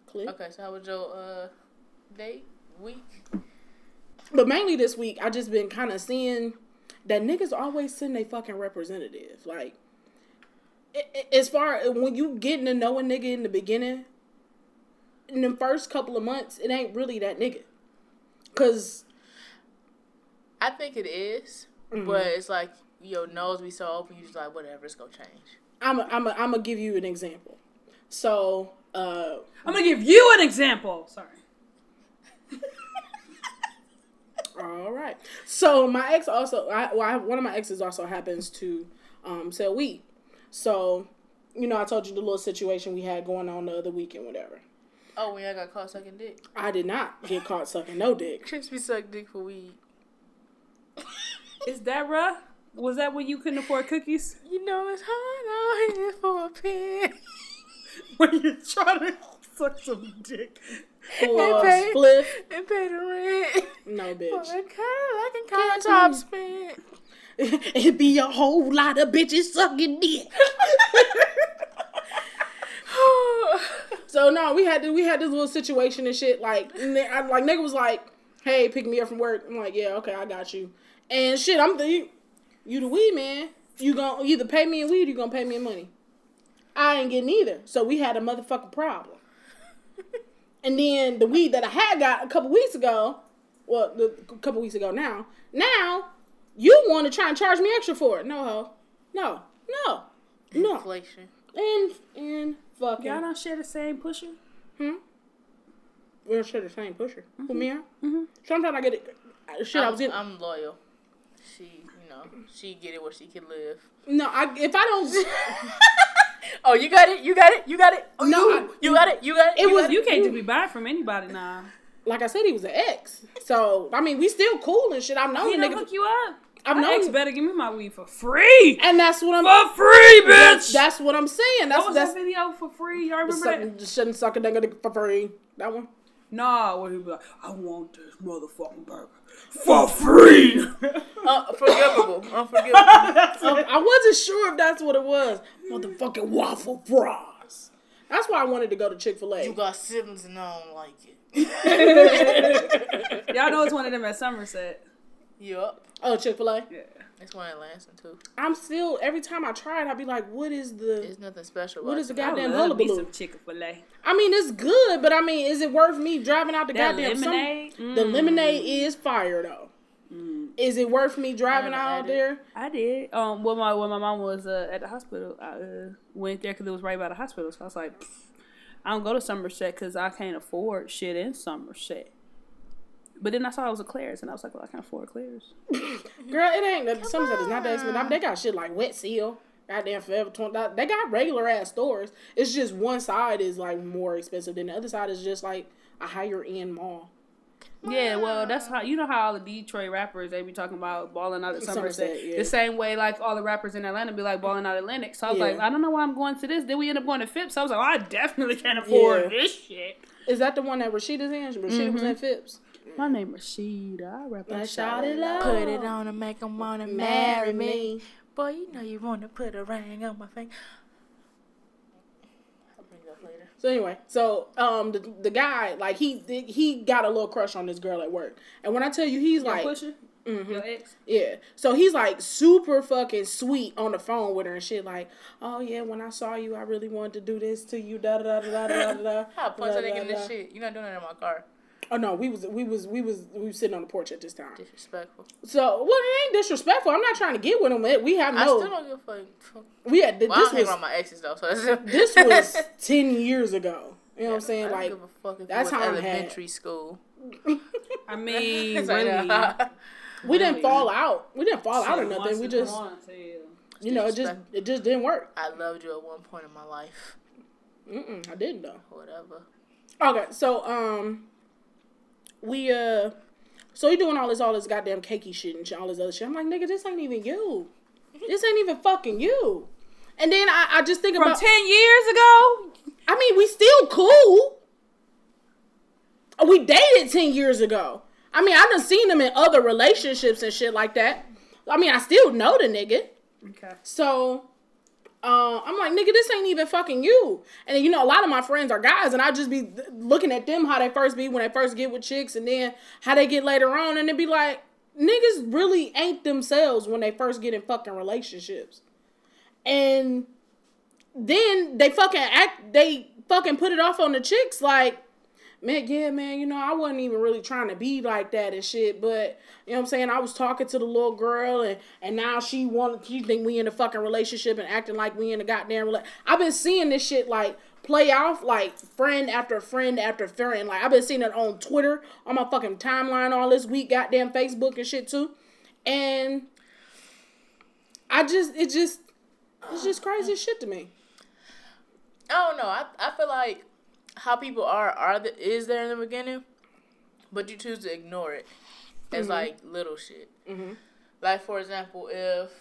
Click. Okay, so how was your uh date week? But mainly this week, I just been kind of seeing that niggas always send a fucking representative. Like, as far when you getting to know a nigga in the beginning, in the first couple of months, it ain't really that nigga. Cause I think it is, Mm-hmm. but it's like your nose be so open, you just like whatever, it's gonna change. I'm i I'm i am gonna give you an example. So, uh, I'm gonna give you an example. Sorry. All right. So my ex also, I, well, I, one of my exes also happens to um, sell weed. So, you know, I told you the little situation we had going on the other weekend, whatever. Oh, when I got caught sucking dick. I did not get caught sucking no dick. Chrispy suck dick for weed. Is that rough? Was that when you couldn't afford cookies? You know it's hard out here for a pen. when you're trying to suck some dick. For pay- a spliff, and pay the rent. no bitch. For a Cadillac and countertop spent. It'd be a whole lot of bitches sucking dick. So no, we had to, we had this little situation and shit. Like, I, like nigga was like, "Hey, pick me up from work." I'm like, "Yeah, okay, I got you." And shit, I'm the you, you the weed man. You gonna either pay me in weed, or you gonna pay me in money. I ain't getting either. So we had a motherfucking problem. and then the weed that I had got a couple weeks ago, well, the, a couple weeks ago now. Now you want to try and charge me extra for it? No, ho, no, no, no. Inflation. And and fucking. Y'all don't share the same pusher? Hmm? We don't share the same pusher. Who me? Mm-hmm. Sometimes I get it. Shit, I I'm, was getting. I'm loyal. She, know, she get it where she can live. no, I if I don't. Oh, you got it. You got it. You got it. Oh, No, you, I- you got it. You got it. It you was- You can't just be buying from anybody now. like I said, he was an ex. So I mean, we still cool and shit. I've known He don't hook you up. I've My known- ex better give me my weed for free. and that's what I'm. For free, bitch. that's what I'm saying. That's what was that's that video for free? Y'all remember that? shouldn't suck a nigga for free. That one. Nah, where he be like, I want this motherfucking burger for free. Unforgivable. Unforgivable. Um, I wasn't sure if that's what it was. Motherfucking waffle fries. That's why I wanted to go to Chick Fil A. you got siblings and I don't like it. Y'all know it's one of them at Somerset. Yup. Oh, Chick Fil A. Yeah. It's one in Lansing too. I'm still every time I try it, I'll be like, what is the? It's nothing special. What is the goddamn I love me hullabaloo? some Chick Fil A. I mean, it's good, but I mean, is it worth me driving out the That goddamn some- lemonade. The Mm. lemonade is fire though. Is it worth me driving out had there? I did. Um, when my when my mom was uh, at the hospital, I uh, went there because it was right by the hospital. So I was like, "Pfft, I don't go to Somerset because I can't afford shit in Somerset. But then I saw it was a Claire's, and I was like, well, I can't afford Claire's. Girl, it ain't. that Somerset is not that expensive. I mean, They got shit like Wet Seal, goddamn Forever Twenty. They got regular ass stores. It's just one side is like more expensive than the other side is just like a higher end mall. Yeah, well, that's how you know how all the Detroit rappers they be talking about balling out at Somerset. Somerset, yeah. The same way like all the rappers in Atlanta be like balling out at Lenox. So I was Yeah. like, I don't know why I'm going to this. Then we end up going to Phipps. So I was like, oh, I definitely can't afford Yeah. this shit. Is that the one that Rasheeda's in? Rashida was mm-hmm. in Phipps. My name is Rasheeda. I rap like Like, shout it Shawty. out. Put it on and make 'em wanna marry me. Boy, you know you wanna put a ring on my finger. I'll bring it up later. So anyway, so um the the guy like he he got a little crush on this girl at work, and when I tell you he's Your like pusher? Your ex? Yeah. So he's like super fucking sweet on the phone with her and shit. Like, oh yeah, when I saw you, I really wanted to do this to you. Da da da da da da da. I'll punch da, that nigga in this shit. You're not doing that in my car. Oh no, we was we was we was we was sitting on the porch at this time. Disrespectful. So well, it ain't disrespectful. I'm not trying to get with him. We have no. I still no. don't give a fuck. fuck. We had Well, I this don't hang was around my exes though, so that's this was ten years ago. You know what I'm I saying? don't Like give a fuck if that's was how I'm had. elementary school. I mean, like, really. nah. we didn't fall out. We didn't fall out or nothing. We just a while, I tell you. you know it just it just didn't work. I loved you at one point in my life. Mm-mm, I didn't though. Whatever. Okay, so um, we uh, so he doing all this all this goddamn cakey shit and all this other shit. I'm like, nigga, this ain't even you. This ain't even fucking you. And then I, I just think From about. 10 years ago? I mean, we still cool. We dated ten years ago. I mean, I done seen him in other relationships and shit like that. I mean, I still know the nigga. Okay. So uh, I'm like, nigga, this ain't even fucking you. And you know, a lot of my friends are guys, and I just be looking at them how they first be when they first get with chicks, and then how they get later on, and it be like, niggas really ain't themselves when they first get in fucking relationships, and then they fucking act, they fucking put it off on the chicks like. Man, yeah, man, you know, I wasn't even really trying to be like that and shit, but you know what I'm saying? I was talking to the little girl and and now she wanted she think we in a fucking relationship and acting like we in a goddamn rela- I've been seeing this shit like play off like friend after friend after friend. Like I've been seeing it on Twitter, on my fucking timeline all this week, goddamn Facebook and shit too. And I just it just it's just crazy shit to me. I don't know. I I feel like how people are are the, is there in the beginning, but you choose to ignore it as like little shit. Mhm. Like for example, if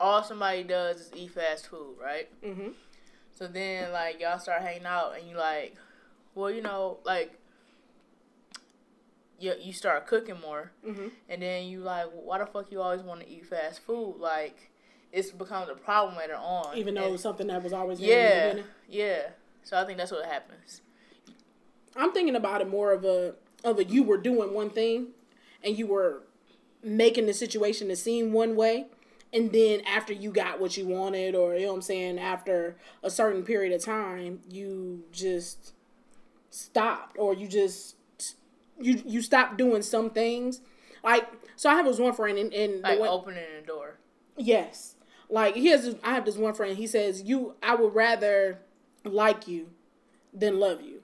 all somebody does is eat fast food, right? Mhm. So then like y'all start hanging out and you like, well you know like. You, you start cooking more, Mhm. and then you like, why the fuck you always want to eat fast food? Like, it's becomes a problem later on. Even though And- something that was always there in the yeah, yeah. So I think that's what happens. I'm thinking about it more of a of a you were doing one thing and you were making the situation to seem one way and then after you got what you wanted or you know what I'm saying after a certain period of time you just stopped or you just you you stopped doing some things like so I have this one friend and, and Like the one, opening the door. Yes. Like he has I have this one friend, he says, You I would rather like you than love you.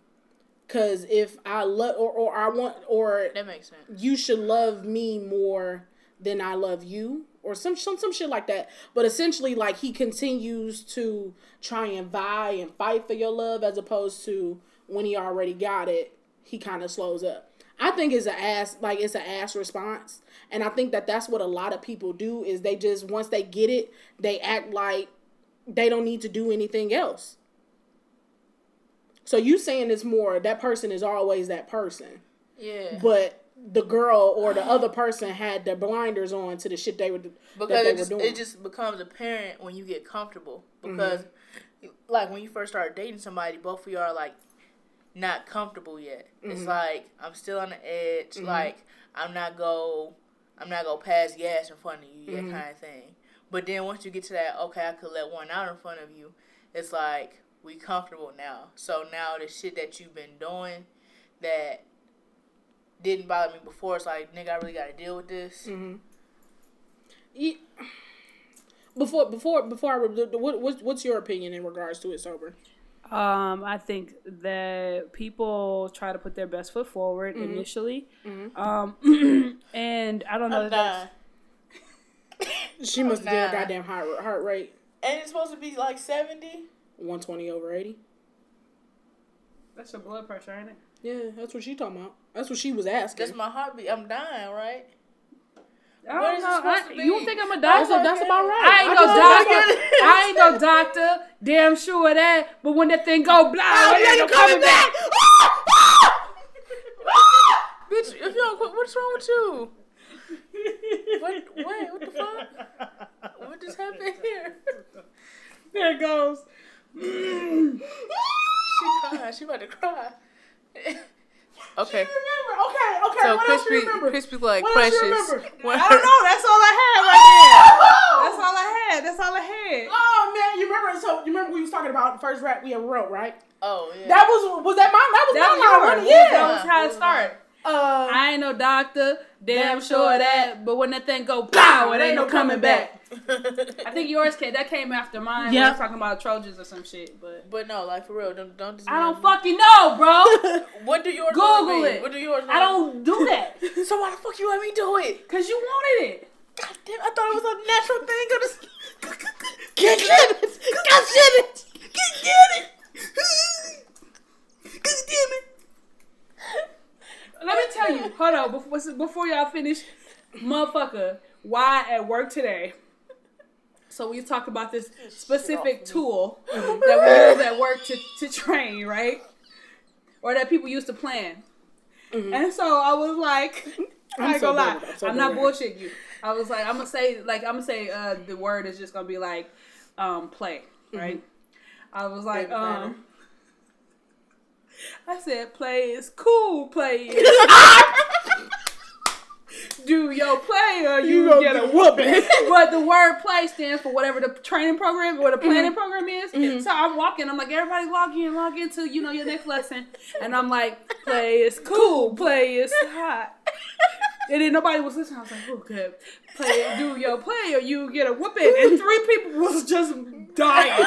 Cause if I love or, or I want or That makes sense. you should love me more than I love you. Or some some some shit like that. But essentially like he continues to try and vie and fight for your love as opposed to when he already got it, he kind of slows up. I think it's an ass like it's an ass response, and I think that that's what a lot of people do is they just once they get it, they act like they don't need to do anything else. So you saying it's more that person is always that person, Yeah. but the girl or the other person had their blinders on to the shit they were because they it were just, doing. it just becomes apparent when you get comfortable. Mm-hmm. Because, like, when you first start dating somebody, both of you are like, not comfortable yet. It's Mhm. like I'm still on the edge. Mhm. Like I'm not go, I'm not go pass gas in front of you, that Mhm. kind of thing. But then once you get to that, okay, I could let one out in front of you. It's like we comfortable now. So now the shit that you've been doing that didn't bother me before, it's like nigga, I really got to deal with this. Mm-hmm. Before before before I what what's, what's your opinion in regards to it sober? Um, I think that people try to put their best foot forward Mhm. initially. Mhm. Um, and I don't know. I'm that that's- She must have did a goddamn heart heart rate And it's supposed to be like seventy. one twenty over eighty. That's your blood pressure, ain't it? Yeah, that's what she talking about. That's what she was asking. That's my heartbeat. I'm dying, right? I What don't is it know. I- you don't think I'm a oh, that's, doctor? that's about right. I ain't no doctor. I ain't no doctor. Damn sure of that. But when that thing go blah, it ain't no coming back. Ah, ah. Bitch, if you don't what's wrong with you? What? Wait, what the fuck? What just happened here? There it goes. She cried. She about to cry. Okay. Okay, okay. So what else you Chrispy, remember? Chrispy like What else you precious. remember? I don't know. That's all I had right there. That's all I had. That's all I had. Oh man, you remember? So you remember we was talking about the first rap we ever wrote, right? Oh yeah. That was was that mine? That was That my was line, yours. wasn't? That was how it started. Uh, I ain't no doctor. Damn, Damn sure sure of that. But when that thing go pow, it ain't no coming back. But I think yours came. That came after mine. Yeah. Yeah. talking about Trojans or some shit. But but no, like for real, don't don't. I don't fucking know, bro. What do yours? Google wanna it. What do yours? I don't do that. So why the fuck you let me do it? Cause you wanted it. God damn! I thought it was a natural thing. Go to. get it, God shit it. Get, get it. God damn it. Let me tell you. Hold on. Before, before y'all finish, motherfucker. Why at work today? So we talk about this specific tool that we use at work to, to train, right? Or that people used to plan. And so I was like, I'm I ain't so gonna lie, good with that, so I'm not bullshitting you. I was like, I'm gonna say, like, I'm gonna say, uh, the word is just gonna be like, um, play, right? I was like, um, I said, play is cool, play is. Do your play or you, You gonna get a whooping. but the word play stands for whatever the training program or the Mm-hmm. planning program is. So I'm walking, I'm like, everybody log in, log into, you know, your next lesson. And I'm like, play is cool, play is hot. And then nobody was listening. I was like, good. Play, do your play or you get a whooping. And three people was just dying.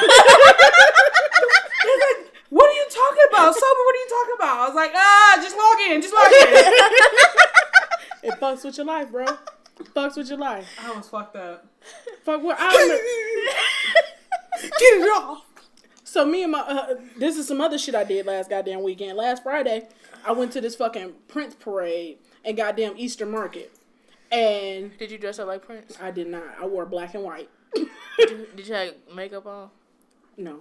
They're like, what are you talking about? Sober, what are you talking about? I was like, ah, just log in, just log in. It fucks with your life, bro. It fucks with your life. I was fucked up. Fuck what I don't. Get it off. So me and my uh, this is some other shit I did last goddamn weekend. Last Friday, I went to this fucking Prince parade and goddamn Easter market, and Did you dress up like Prince? I did not. I wore black and white. Did you, did you have makeup on? No.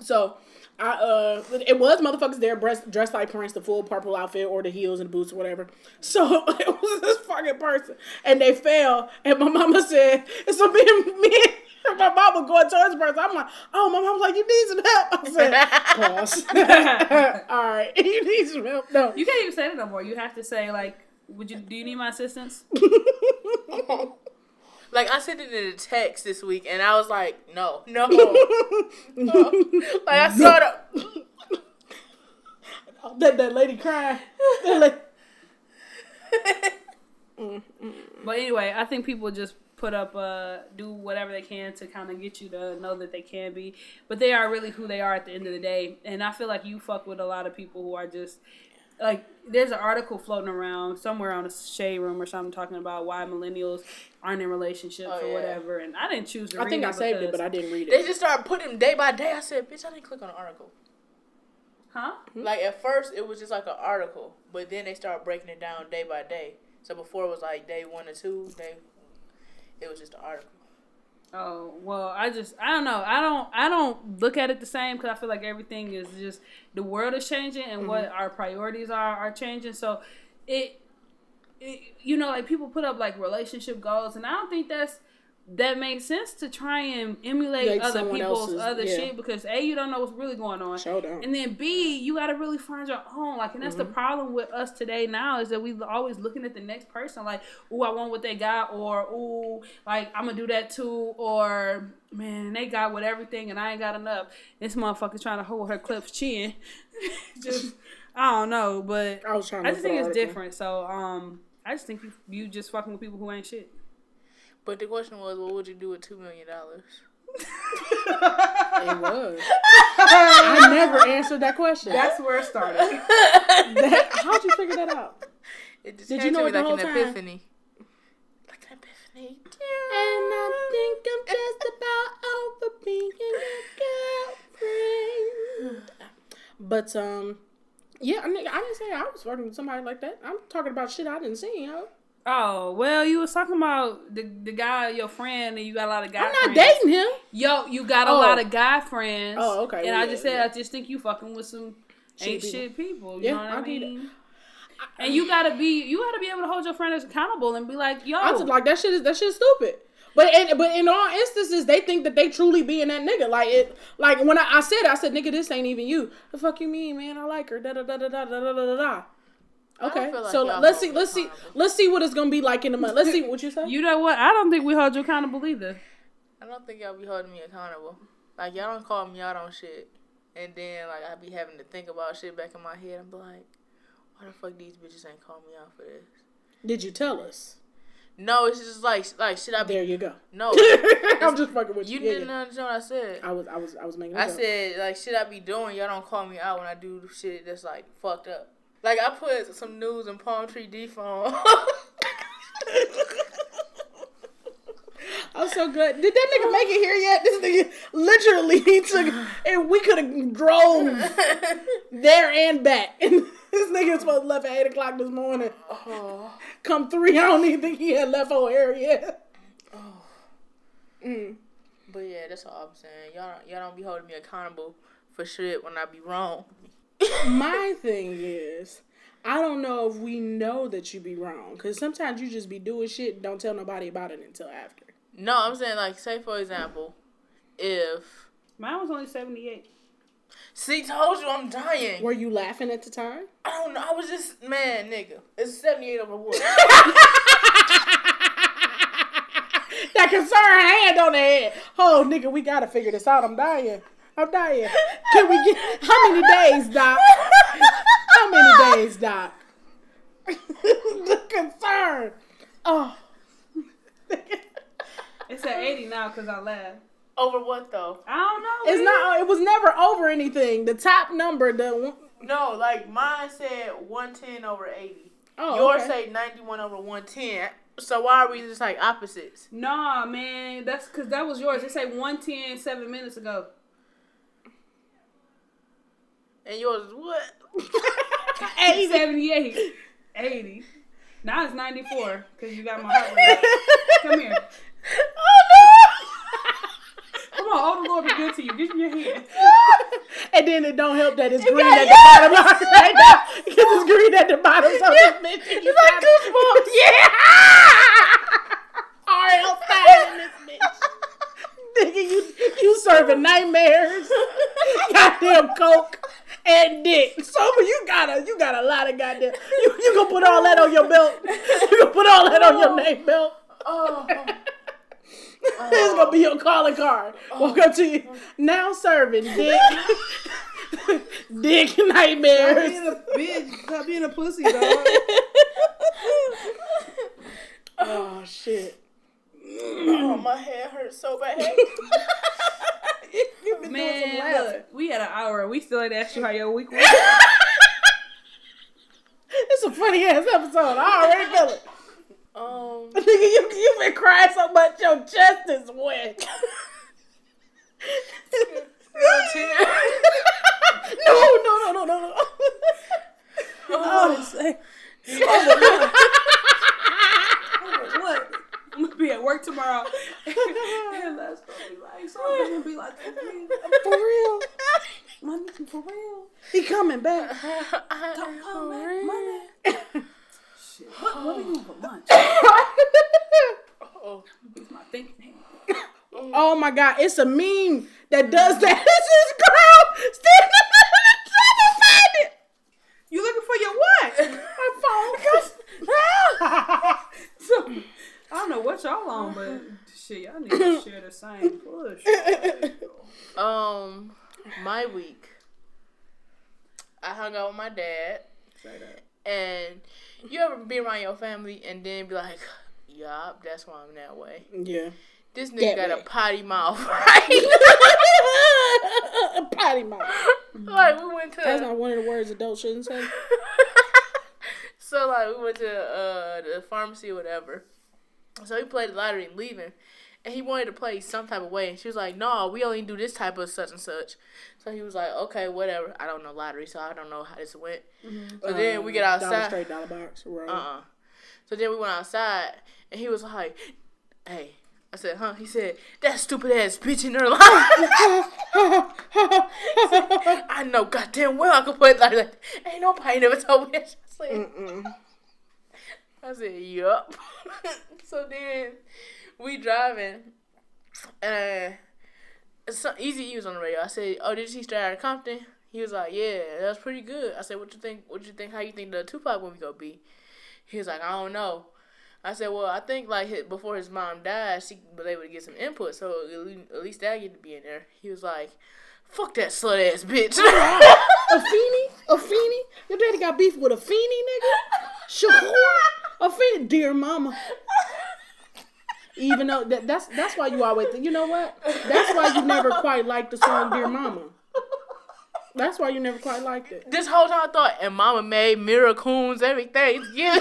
So I uh it was motherfuckers there dressed, dressed like Prince, the full purple outfit or the heels and the boots or whatever. So it was this fucking person. And they fell and my mama said, and so me and me and my mama going towards person. I'm like, oh my mom was like, you need some help. I said, pause. All right, you need some help. No. You can't even say that no more. You have to say like, "Would you? Do you need my assistance?" Like I sent it in a text this week, and I was like, no, no, no. Like I saw the. that, that lady crying. That lady- But anyway, I think people just put up, uh, do whatever they can to kind of get you to know that they can be, but they are really who they are at the end of the day. And I feel like you fuck with a lot of people who are just like. There's an article floating around somewhere on a shade room or something talking about why millennials aren't in relationships Oh, or yeah. whatever. And I didn't choose to I read think it I saved it, because- but I didn't read it. They just started putting them day by day. I said, bitch, I didn't click on the article. huh? Like at first, it was just like an article, but then they started breaking it down day by day. So before it was like day one or two, day. It was just an article. Oh well, I just I don't know. I don't I don't look at it the same because I feel like everything is just the world is changing and what mm-hmm. our priorities are are changing. So it, it you know like people put up like relationship goals and I don't think that's that makes sense to try and emulate Like other people's else's- other yeah. shit because a you don't know what's really going on, and then b you got to really find your own. Like, and that's Mm-hmm. the problem with us today now is that we always looking at the next person like, oh, I want what they got, or oh, like I'm gonna do that too, or man, they got with everything and I ain't got enough. This motherfucker trying to hold her clip's chin. just I don't know, but I was trying I just think it's different. So um, I just think you you just fucking with people who ain't shit. But the question was, what would you do with two million dollars? It was. I never answered that question. That's where it started. That- how'd you figure that out? It just Did you know it me the like whole an time? epiphany. Like an epiphany. And I think I'm just about over being a girlfriend. But um, yeah, I, nigga, I didn't say I was flirting with somebody like that. I'm talking about shit I didn't see. Yo. Oh well, you was talking about the the guy, your friend, and you got a lot of guy. I'm not friends. dating him. Yo, you got oh. a lot of guy friends. Oh okay. And yeah, I just said yeah. I just think you fucking with some shit ain't people. shit people. You yeah, know what I, I mean? And you gotta be you gotta be able to hold your friends accountable and be like, yo, I like that shit is that shit stupid. But in, but in all instances, they think that they truly being that nigga. Like it, like when I, I said, I said, nigga, this ain't even you. The fuck you mean, man? I like her. Da da da da da da da da da. Okay, like so let's see, let's see, let's see what it's gonna be like in the month. Let's see what you say. you know what? I don't think we hold you accountable either. I don't think y'all be holding me accountable. Like y'all don't call me out on shit, and then like I be having to think about shit back in my head. I'm like, why the fuck these bitches ain't call me out for this? Did you tell us? No, it's just like like shit. I be There you go. no. I'm just fucking with you. you Yeah, didn't yeah. understand what I said. I was, I was, I was making. a I joke. said like shit I be doing. Y'all don't call me out when I do shit that's like fucked up. Like I put some news in Palm Tree D phone. I'm so good. Did that nigga make it here yet? This nigga literally he took, and we could have drove there and back. And this nigga was supposed to left at eight o'clock this morning. oh, Come three, I don't even think he had left O'Hare yet. Mm. but yeah, that's all I'm saying. Y'all y'all don't be holding me accountable for shit when I be wrong. My thing is, I don't know if we know that you be wrong because sometimes you just be doing shit and don't tell nobody about it until after. No, I'm saying like say for example, if Mine was only 78. see told you I'm dying. Were you laughing at the time? I don't know. I was just man, nigga. It's 78 over what? that concerned hand on the head. Oh, nigga, we gotta figure this out. I'm dying. I'm dying. Can we get how many days, Doc? How many days, Doc? the concern. Oh. It's at 80 now because I laughed. over what though? I don't know. It's man. not. It was never over anything. The top number. The one- No, like mine said 110 over 80. oh, Yours okay. say 91 over 110. So why are we just like opposites? Nah, man. That's because that was yours. It say 110 seven minutes ago. And yours is what? 80. 78. 80. Now it's 94 because you got my heart rate. Come here. Oh, no. Come on, oh the Lord be good to you. Give me your hand. and then it don't help that it's green at the bottom right now because it's green at the bottom. So this bitch, it's like goosebumps. Yeah. R.L. Stine in this bitch. Nigga, you you serving nightmares, goddamn coke and dick. Sober, you got a you got a lot of goddamn. You you gonna put all that on your belt? You gonna put all that on your oh. name belt? Oh. This is gonna be your calling card. Oh. Walk up to you. Now serving dick, dick nightmares. Being a bitch. Stop being a pussy, dog. Oh shit. Oh, my head hurts so bad. You've been doing some Man, look, we had an hour and we still ain't asked you how your week was. It's a funny ass episode. I already feel it. um, Nigga, you you been crying so much your chest is wet. no, no, no, no, no, no. Oh, say. I'm gonna be at work tomorrow. and that's gonna be like, so I'm gonna be like, For real. money for real. He coming back. Don't come back, money. Shit. What, what are doing for lunch? oh. My thinking. Oh my god, it's a meme that does that. This girl standing in the trouble find it. You looking for your what? My phone. So, I don't know what y'all on, but shit, y'all need to share the same push. Um, my week. I hung out with my dad, Say that. and you ever be around your family and then be like, "Yup, that's why I'm that way." yeah. This nigga That got way. a potty mouth, right? Potty mouth. like we went to. That's not one of the words adults shouldn't say. so like we went to uh, the pharmacy or whatever. So he played the lottery and leaving. And he wanted to play some type of way. And she was like, No, we only do this type of such and such. So he was like, Okay, whatever. I don't know lottery, so I don't know how this went. So then we get Dollar outside. straight dollar box. Right. Uh uh So then we went outside and he was like, Hey. I said, huh? He said, that stupid ass bitch in her life. I know goddamn well I could play like that. Ain't nobody never told me that. I said, Mm-mm. I said, yup. so then we driving and so Easy E was on the radio. I said, Oh, did you see Straight of Compton? He was like, Yeah, that was pretty good. I said, What you think what you think how you think the Tupac movie gonna be? He was like, I don't know. I said, Well, I think like his, before his mom died, she was able to get some input, so at least, at least that get to be in there. He was like, Fuck that slut ass bitch. Afeni? A Feeny? Your daddy got beef with a Feeny, nigga? Shakur? Feeny? Dear mama. Even though that, that's that's why you always think, you know what? That's why you never quite liked the song Dear Mama. That's why you never quite liked it. this whole time I thought, and Mama made miracles everything. Yeah.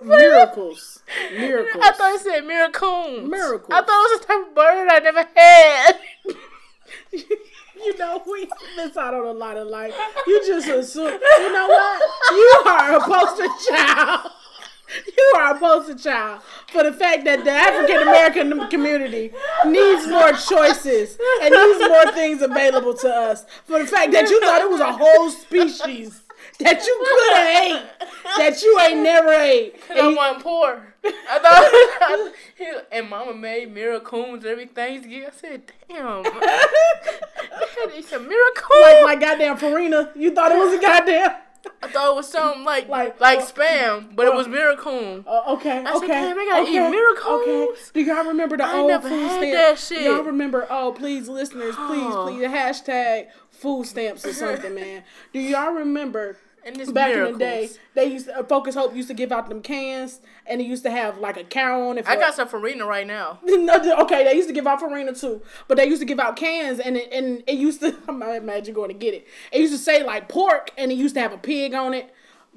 Miracles. Miracles. I thought it said miracles. Miracles. I thought it was a type of bird I never had. you know, we miss out on a lot of life. You just assume, you know what? You are a poster child. You are a poster child for the fact that the African American community needs more choices and needs more things available to us. For the fact that you thought it was a whole species that you could have ate that you ain't never ate. And I wasn't poor. I thought, he, and Mama made miracles every Thanksgiving. I said, damn. It's a miracle. like my goddamn Farina, you thought it was a goddamn. I thought it was something like Like- like, spam, but it was miracle. Uh, okay, I said, okay. "Damn, I gotta okay, eat miracles." Okay. Do y'all remember the I old food had stamp? that shit. Y'all remember? Oh, please, listeners, please, Oh. please, hashtag food stamps or something, man. Do y'all remember? Back miracles. in the day, they used to, uh, Focus Hope used to give out them cans, and it used to have like a cow on it. For, I got some farina right now. no, okay, they used to give out farina too, but they used to give out cans, and it, and it used to. I'm imagine going to get it. It used to say like pork, and it used to have a pig on it.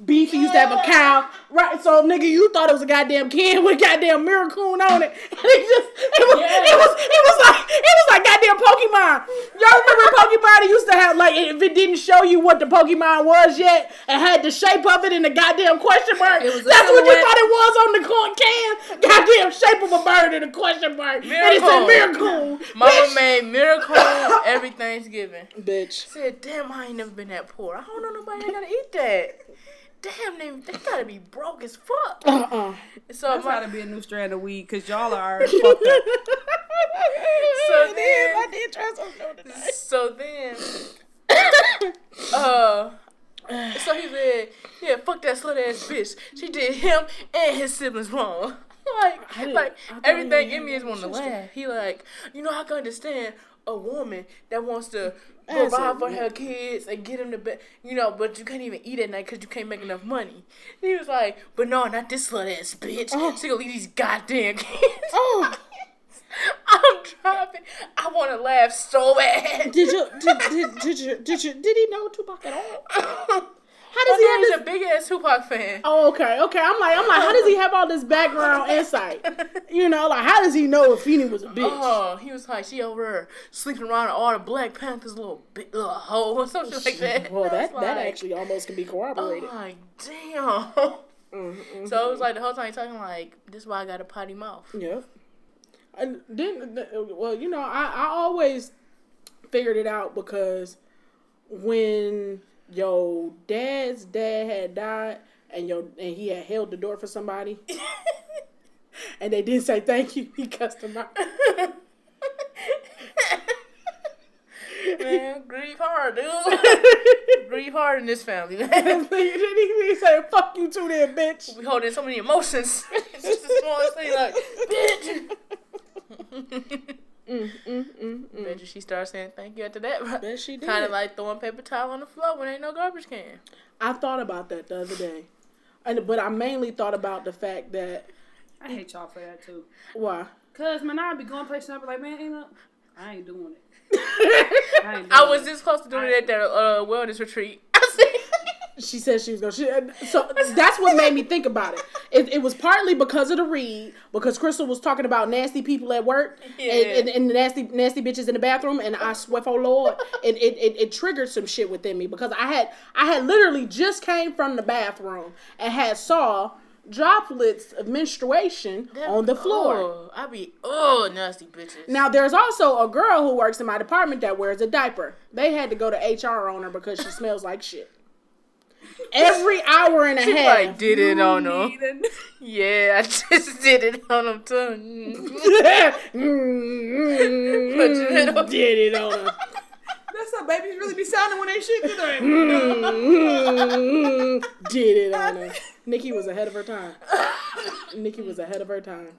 Beef, it used to have a cow, right? So, nigga, you thought it was a goddamn can with goddamn miracle on it, and it just it was it was it was like it was like goddamn Pokemon. Y'all remember Pokemon? It used to have like if it didn't show you what the Pokemon was yet, it had the shape of it in the goddamn question mark. It was That's what you thought it was on the corn can. Goddamn shape of a bird and a question mark. And it said miracle. Mama bitch. made miracles every Thanksgiving. Bitch. said, damn, I ain't never been that poor. I don't know nobody that gotta eat that. Damn, they, they gotta be broke as fuck. Uh-uh. So That's my, gotta be a new strand of weed, cause y'all are fucked up. so then, I did try something tonight. so then, uh, so he said, yeah, fuck that slut ass bitch. She did him and his siblings wrong. like, didn't- like I everything in me is wanting to sister. laugh. He like, you know, I can understand a woman that wants to provide for her kids and get them to bed, you know, but you can't even eat at night because you can't make enough money. He was like, but no, not this slut ass bitch. Oh. She gonna leave these goddamn kids. Oh, I'm driving. I want to laugh so bad. did you did, did, did you did you did he know Tupac at all? How does he have this? a big ass Tupac fan. Oh, okay, okay. I'm like, I'm like, how does he have all this background insight? You know, like, how does he know if Feeny was a bitch? Oh, he was like, she over there sleeping around all the Black Panthers little bit little hoe or something like that. Well, that that like, actually almost can be corroborated. Oh my damn. Mm-hmm. So it was like the whole time talking like, this is why I got a potty mouth. Yeah. And then, well, you know, I, I always figured it out because when your dad's dad had died and your and he had held the door for somebody, and they didn't say thank you. He cussed them out. man, grieve hard, dude. grieve hard in this family, man. he, said, "Fuck you too, then, bitch." We holding so many emotions. it's just the smallest thing, like, bitch. Mm, mm, mm, mm. Bet you she started saying thank you after that. Bet she did. Kind of like throwing paper towel on the floor when ain't no garbage can. I thought about that the other day, and but I mainly thought about the fact that I hate y'all for that too. why Cause man, I'd be going places and I'd be like, man, ain't no, I ain't doing it. I, ain't doing I was it. this close to doing it at that uh, wellness retreat. She said she was gonna. She, so that's what made me think about it. it. It was partly because of the read, because Crystal was talking about nasty people at work Yeah. and, and, and the nasty nasty bitches in the bathroom, and I swear for Lord, it, it, it, it triggered some shit within me because I had I had literally just came from the bathroom and had saw droplets of menstruation on the floor. Oh, I be oh nasty bitches. Now there's also a girl who works in my department that wears a diaper. They had to go to HR on her because she smells like shit. Every hour and a She half. like did it on them. Yeah, I just did it on them too. Mm, Did it on her. That's how babies really be sounding when they shit today. Mm, Did it on her. Nikki was ahead of her time. Nikki was ahead of her time.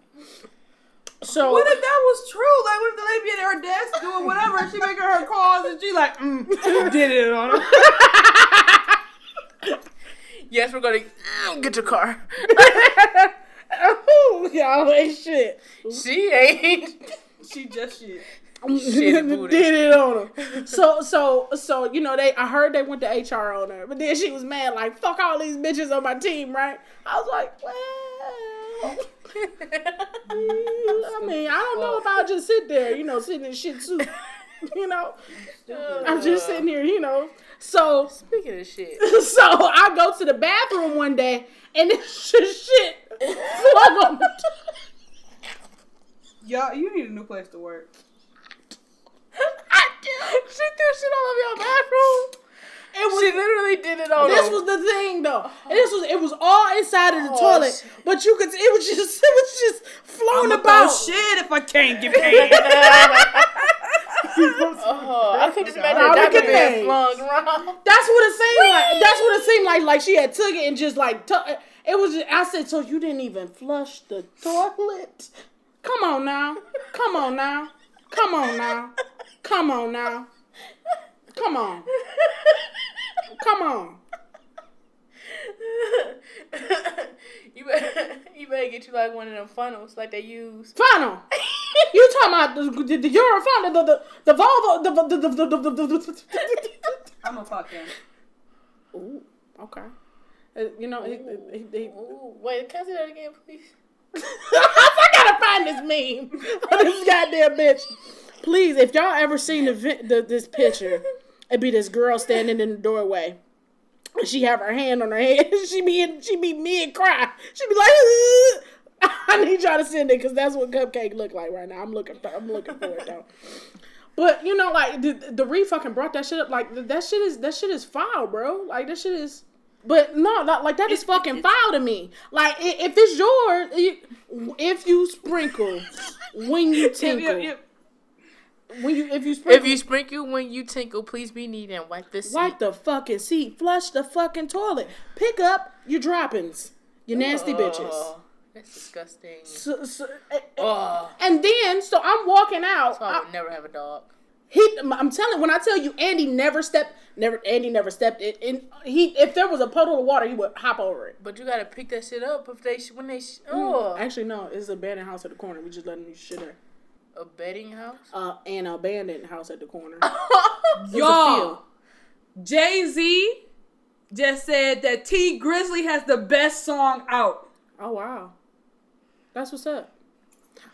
So What if that was true? Like, what if the lady be at her desk doing whatever, and she making her calls, and she like, mm, did it on her. Yes, we're gonna mm, get your car. oh, y'all ain't shit. she ain't. she just shit. Shitty did it on her. So so so you know they I heard they went to HR on her, but then she was mad like fuck all these bitches on my team, right? I was like, well, I mean I don't know if I'll just sit there, you know, sitting in shit suit, you know. I'm just sitting here, you know. So Speaking of shit, so I go to the bathroom one day and it's just shit slung on the Y'all, you need a new place to work. I do. She threw shit all over your bathroom. It was She literally did it on This them. was the thing though. And this was it was all inside of the Oh, toilet, shit. but you could it was just it was just flown about. shit if I can't get paid. Oh, I could just imagine that being flung around. That's what it seemed like. That's what it seemed like. Like she had took it and just like took it was. Just, I said, so you didn't even flush the toilet? Come on now. Come on now. Come on now. Come on now. Come on. Come on. you better, you better get you like one of them funnels like they use. Funnel. You talking about the the, the Eurofunnel, the the the Volvo, the the the the the, the, the, the, I'm gonna fuck him. Ooh, okay. Uh, you know, he, he, he, Ooh, wait, can I see that again, please? I gotta find this meme of this goddamn bitch. Please, if y'all ever seen the, the this picture, it'd be this girl standing in the doorway. She have her hand on her head. She be in, she be mid cry. She be like, "Ugh." I need y'all to send it because that's what cupcake look like right now. I'm looking, for, I'm looking for it though. But you know, like the the re fucking brought that shit up. Like that shit is that shit is foul, bro. Like that shit is. But no, not like that is fucking foul to me. Like if it's yours, if you sprinkle when you tinkle, when you if you sprinkle, If you sprinkle when you tinkle, please be neat and wipe the seat. wipe the fucking seat, flush the fucking toilet, pick up your droppings, you nasty bitches. Oh, that's disgusting. So, so, Oh, and then so I'm walking out. so I I- would never have a dog. He, I'm telling. When I tell you, Andy never stepped. Never. Andy never stepped in. in he, if there was a puddle of water, he would hop over it. But you gotta pick that shit up if they when they oh Actually, no. It's a abandoned house at the corner. We just letting you shit there. A bedding house. Uh, an abandoned house at the corner. It's Y'all, field. Jay Z just said that Tee Grizzley has the best song out. Oh wow, that's what's up.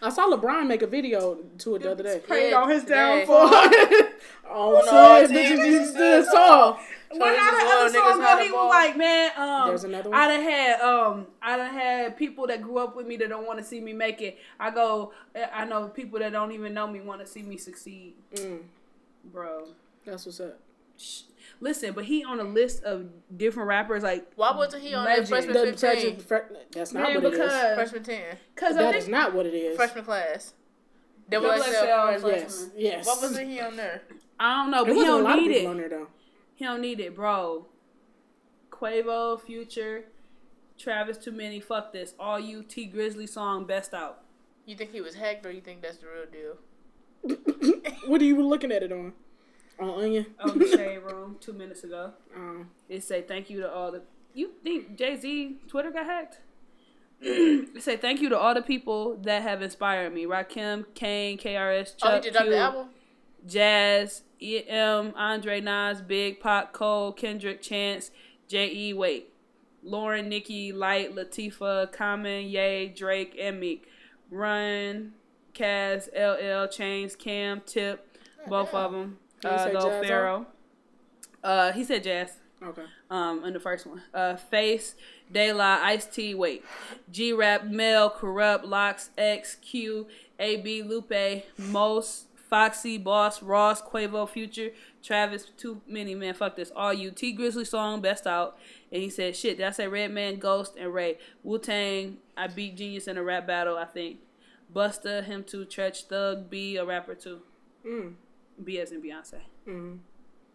I saw LeBron make a video to it the other day. Prayed Yeah, on his today. downfall. oh, no, so T- bitches just stood tall. When this how is the other of niggas song had go, he ball. was like, man, um, There's another one? I done had, um, I done had people that grew up with me that don't want to see me make it. I go, I know people that don't even know me want to see me succeed, Mm, bro. that's what's up. sh- listen, but he on a list of different rappers like Why wasn't he on Legend. that freshman The 15? that's not man what it is. Freshman 10. because I That think is not what it is. Freshman class. Double Double XL XL freshman. Yes, yes. Why wasn't he on there? I don't know, There but he wasn't a lot don't of need people it. on there though. He don't need it, bro. Quavo, Future, Travis, too many. Fuck this. All you Tee Grizzley song, best out. You think he was hacked or you think that's the real deal? what are you looking at it on? On Onion. On the shade room two minutes ago. Um, It say thank you to all the. You think Jay Z Twitter got hacked? it say thank you to all the people that have inspired me. Rakim, Kane, KRS, Chuck, oh, he just dropped Q, the album? Jazz, EM, Andre Nas, Big Pop, Cole, Kendrick, Chance, J.E. Wait, Lauryn, Nicki, Light, Latifah, Common, Ye, Drake, and Meek. Run, Kaz, LL, Chainz, Cam, Tip, both of them. Uh, Jazz Pharaoh. Uh, he said Jazz okay. um, in the first one. Uh, Face, De La, Ice T, wait. G Rap, Mel, Kurupt, Lox, X, Q, AB, Lupe, Most, Foxy, Boss, Ross, Quavo, Future, Travis, too many, man, fuck this. All you. Tee Grizzley song, best out. And he said, shit, did I say Redman, Ghost, and Ray? Wu Tang, I beat Genius in a rap battle, I think. Busta, him too, Treach, Thug, B, a rapper too. Mm. B as in Beyonce. Mm.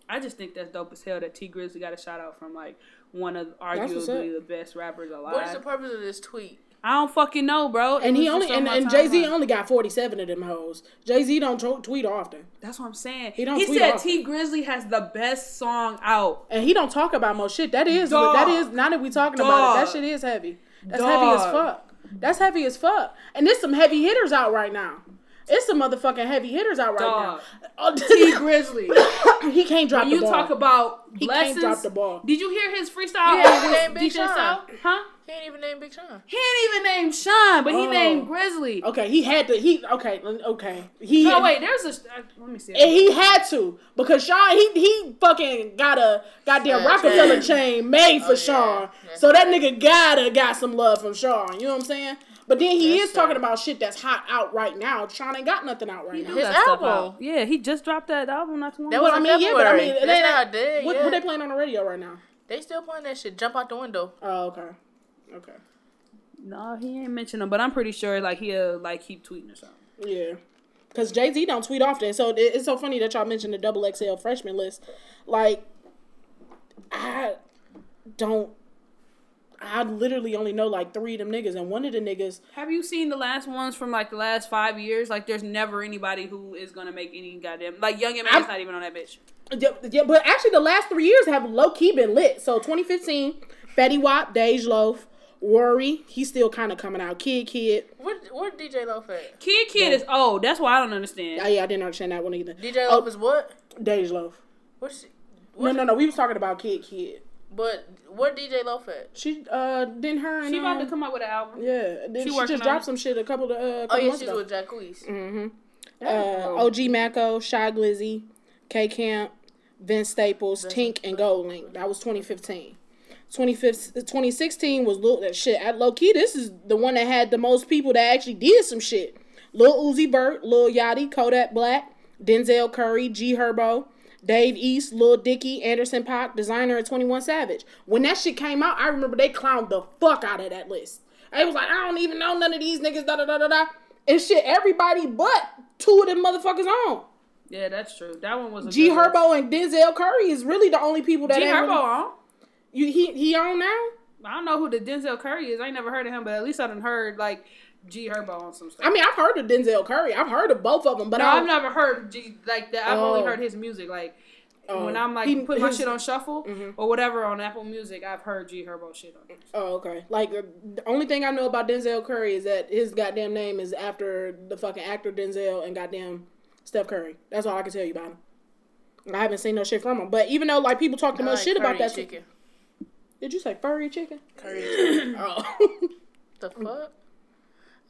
I just think that's dope as hell that Tee Grizzley got a shout out from like one of That's what's up. arguably the best rappers alive. What is the purpose of this tweet? I don't fucking know, bro. It And he only and, and Jay Z only got forty seven of them hoes. Jay Z don't tw- tweet often, That's what I'm saying. He don't He said often. Tee Grizzley has the best song out. and he don't talk about most shit. That is Dog. that is now that we talking about it. That shit is heavy. That's heavy as fuck. That's heavy as fuck. And there's some heavy hitters out right now. It's some motherfucking heavy hitters out right Dog. now. Oh, T Grizzly. he can't drop when the you ball. talk about he lessons, can't drop the ball. did you hear his freestyle? He ain't with Big Sean. Huh? He ain't even named Big Sean. He ain't even named Sean, but he Oh. named Grizzly. Okay, he had to. He okay. Okay. He. No, wait, there's a. Uh, let me see. And he had to because Sean he he fucking got a goddamn Uh, Rockefeller chain. chain made for Oh. Sean. That's So that nigga gotta got some love from Sean. You know what I'm saying? But then he That's is talking right. about shit that's hot out right now. Sean ain't got nothing out right He now. His album. Yeah, he just dropped that album not too long That ago. was Well, I mean, yeah, but I mean, That's they- not dead What, yet. what they playing on the radio right now? They still playing that shit. Jump out the window. Oh, okay, okay, No, he ain't mentioned them, but I'm pretty sure like he'll like keep tweeting or something. yeah. Because Jay Z don't tweet often, so it's so funny that y'all mentioned the double XL freshman list. Like, I don't. I literally only know like three of them niggas, and one of the niggas Have you seen the last ones from like the last five years? Like, there's never anybody who is gonna make any goddamn like Young and Man's not even on that bitch. Yeah, yeah, but actually, the last three years have low key been lit. So 2015, Fetty Wap, Dej Loaf, Raury, he's still kind of coming out. Kidd, Kidd. What? where Dej Loaf at? Kidd Kidd is old. That's why I don't understand. Oh, yeah, I didn't understand that one either. DJ Oh, Loaf is what? Dej Loaf. What's No, no, no. We was talking about Kidd, Kidd. But where Dej Loaf at? She uh didn't her and She about to um, come out with an album. yeah. Then She she, just dropped it. some shit a couple of uh. Oh yeah, months she's ago. with Jacquees. Mm-hmm. Uh, Oh. OG Maco, Shy Glizzy, K Camp, Vince Staples, Tink, and Gold Link. That was 2015. 2015 2016 was Lil, that shit. At low key, this is the one that had the most people that actually did some shit. Lil Uzi Vert, Lil Yachty, Kodak Black, Denzel Curry, G Herbo, Dave East, Lil Dicky, Anderson Paak, Desiigner, and 21 Savage. When that shit came out, I remember they clowned the fuck out of that list. They was like, I don't even know none of these niggas, da da da da da. And shit, everybody but two of them motherfuckers on. Yeah, that's true. That one was a G good one. Herbo and Denzel Curry is really the only people that G Herbo really- on. You he he on now. I don't know who the Denzel Curry is. I ain't never heard of him, but at least I done heard like G Herbo on some stuff. I mean, I've heard of Denzel Curry. I've heard of both of them, but no, I I've never heard G like that. I've only Oh. heard his music. Like Oh. when I'm like He- put my his- shit on shuffle Mhm. or whatever on Apple Music, I've heard G Herbo shit on. it. Oh, okay. Like uh, the only thing I know about Denzel Curry is that his goddamn name is after the fucking actor Denzel and goddamn Steph Curry. That's all I can tell you about him. I haven't seen no shit from him. But even though like people talk the I most like shit about that chicken. Did you say furry chicken? Curry chicken. Oh. the fuck?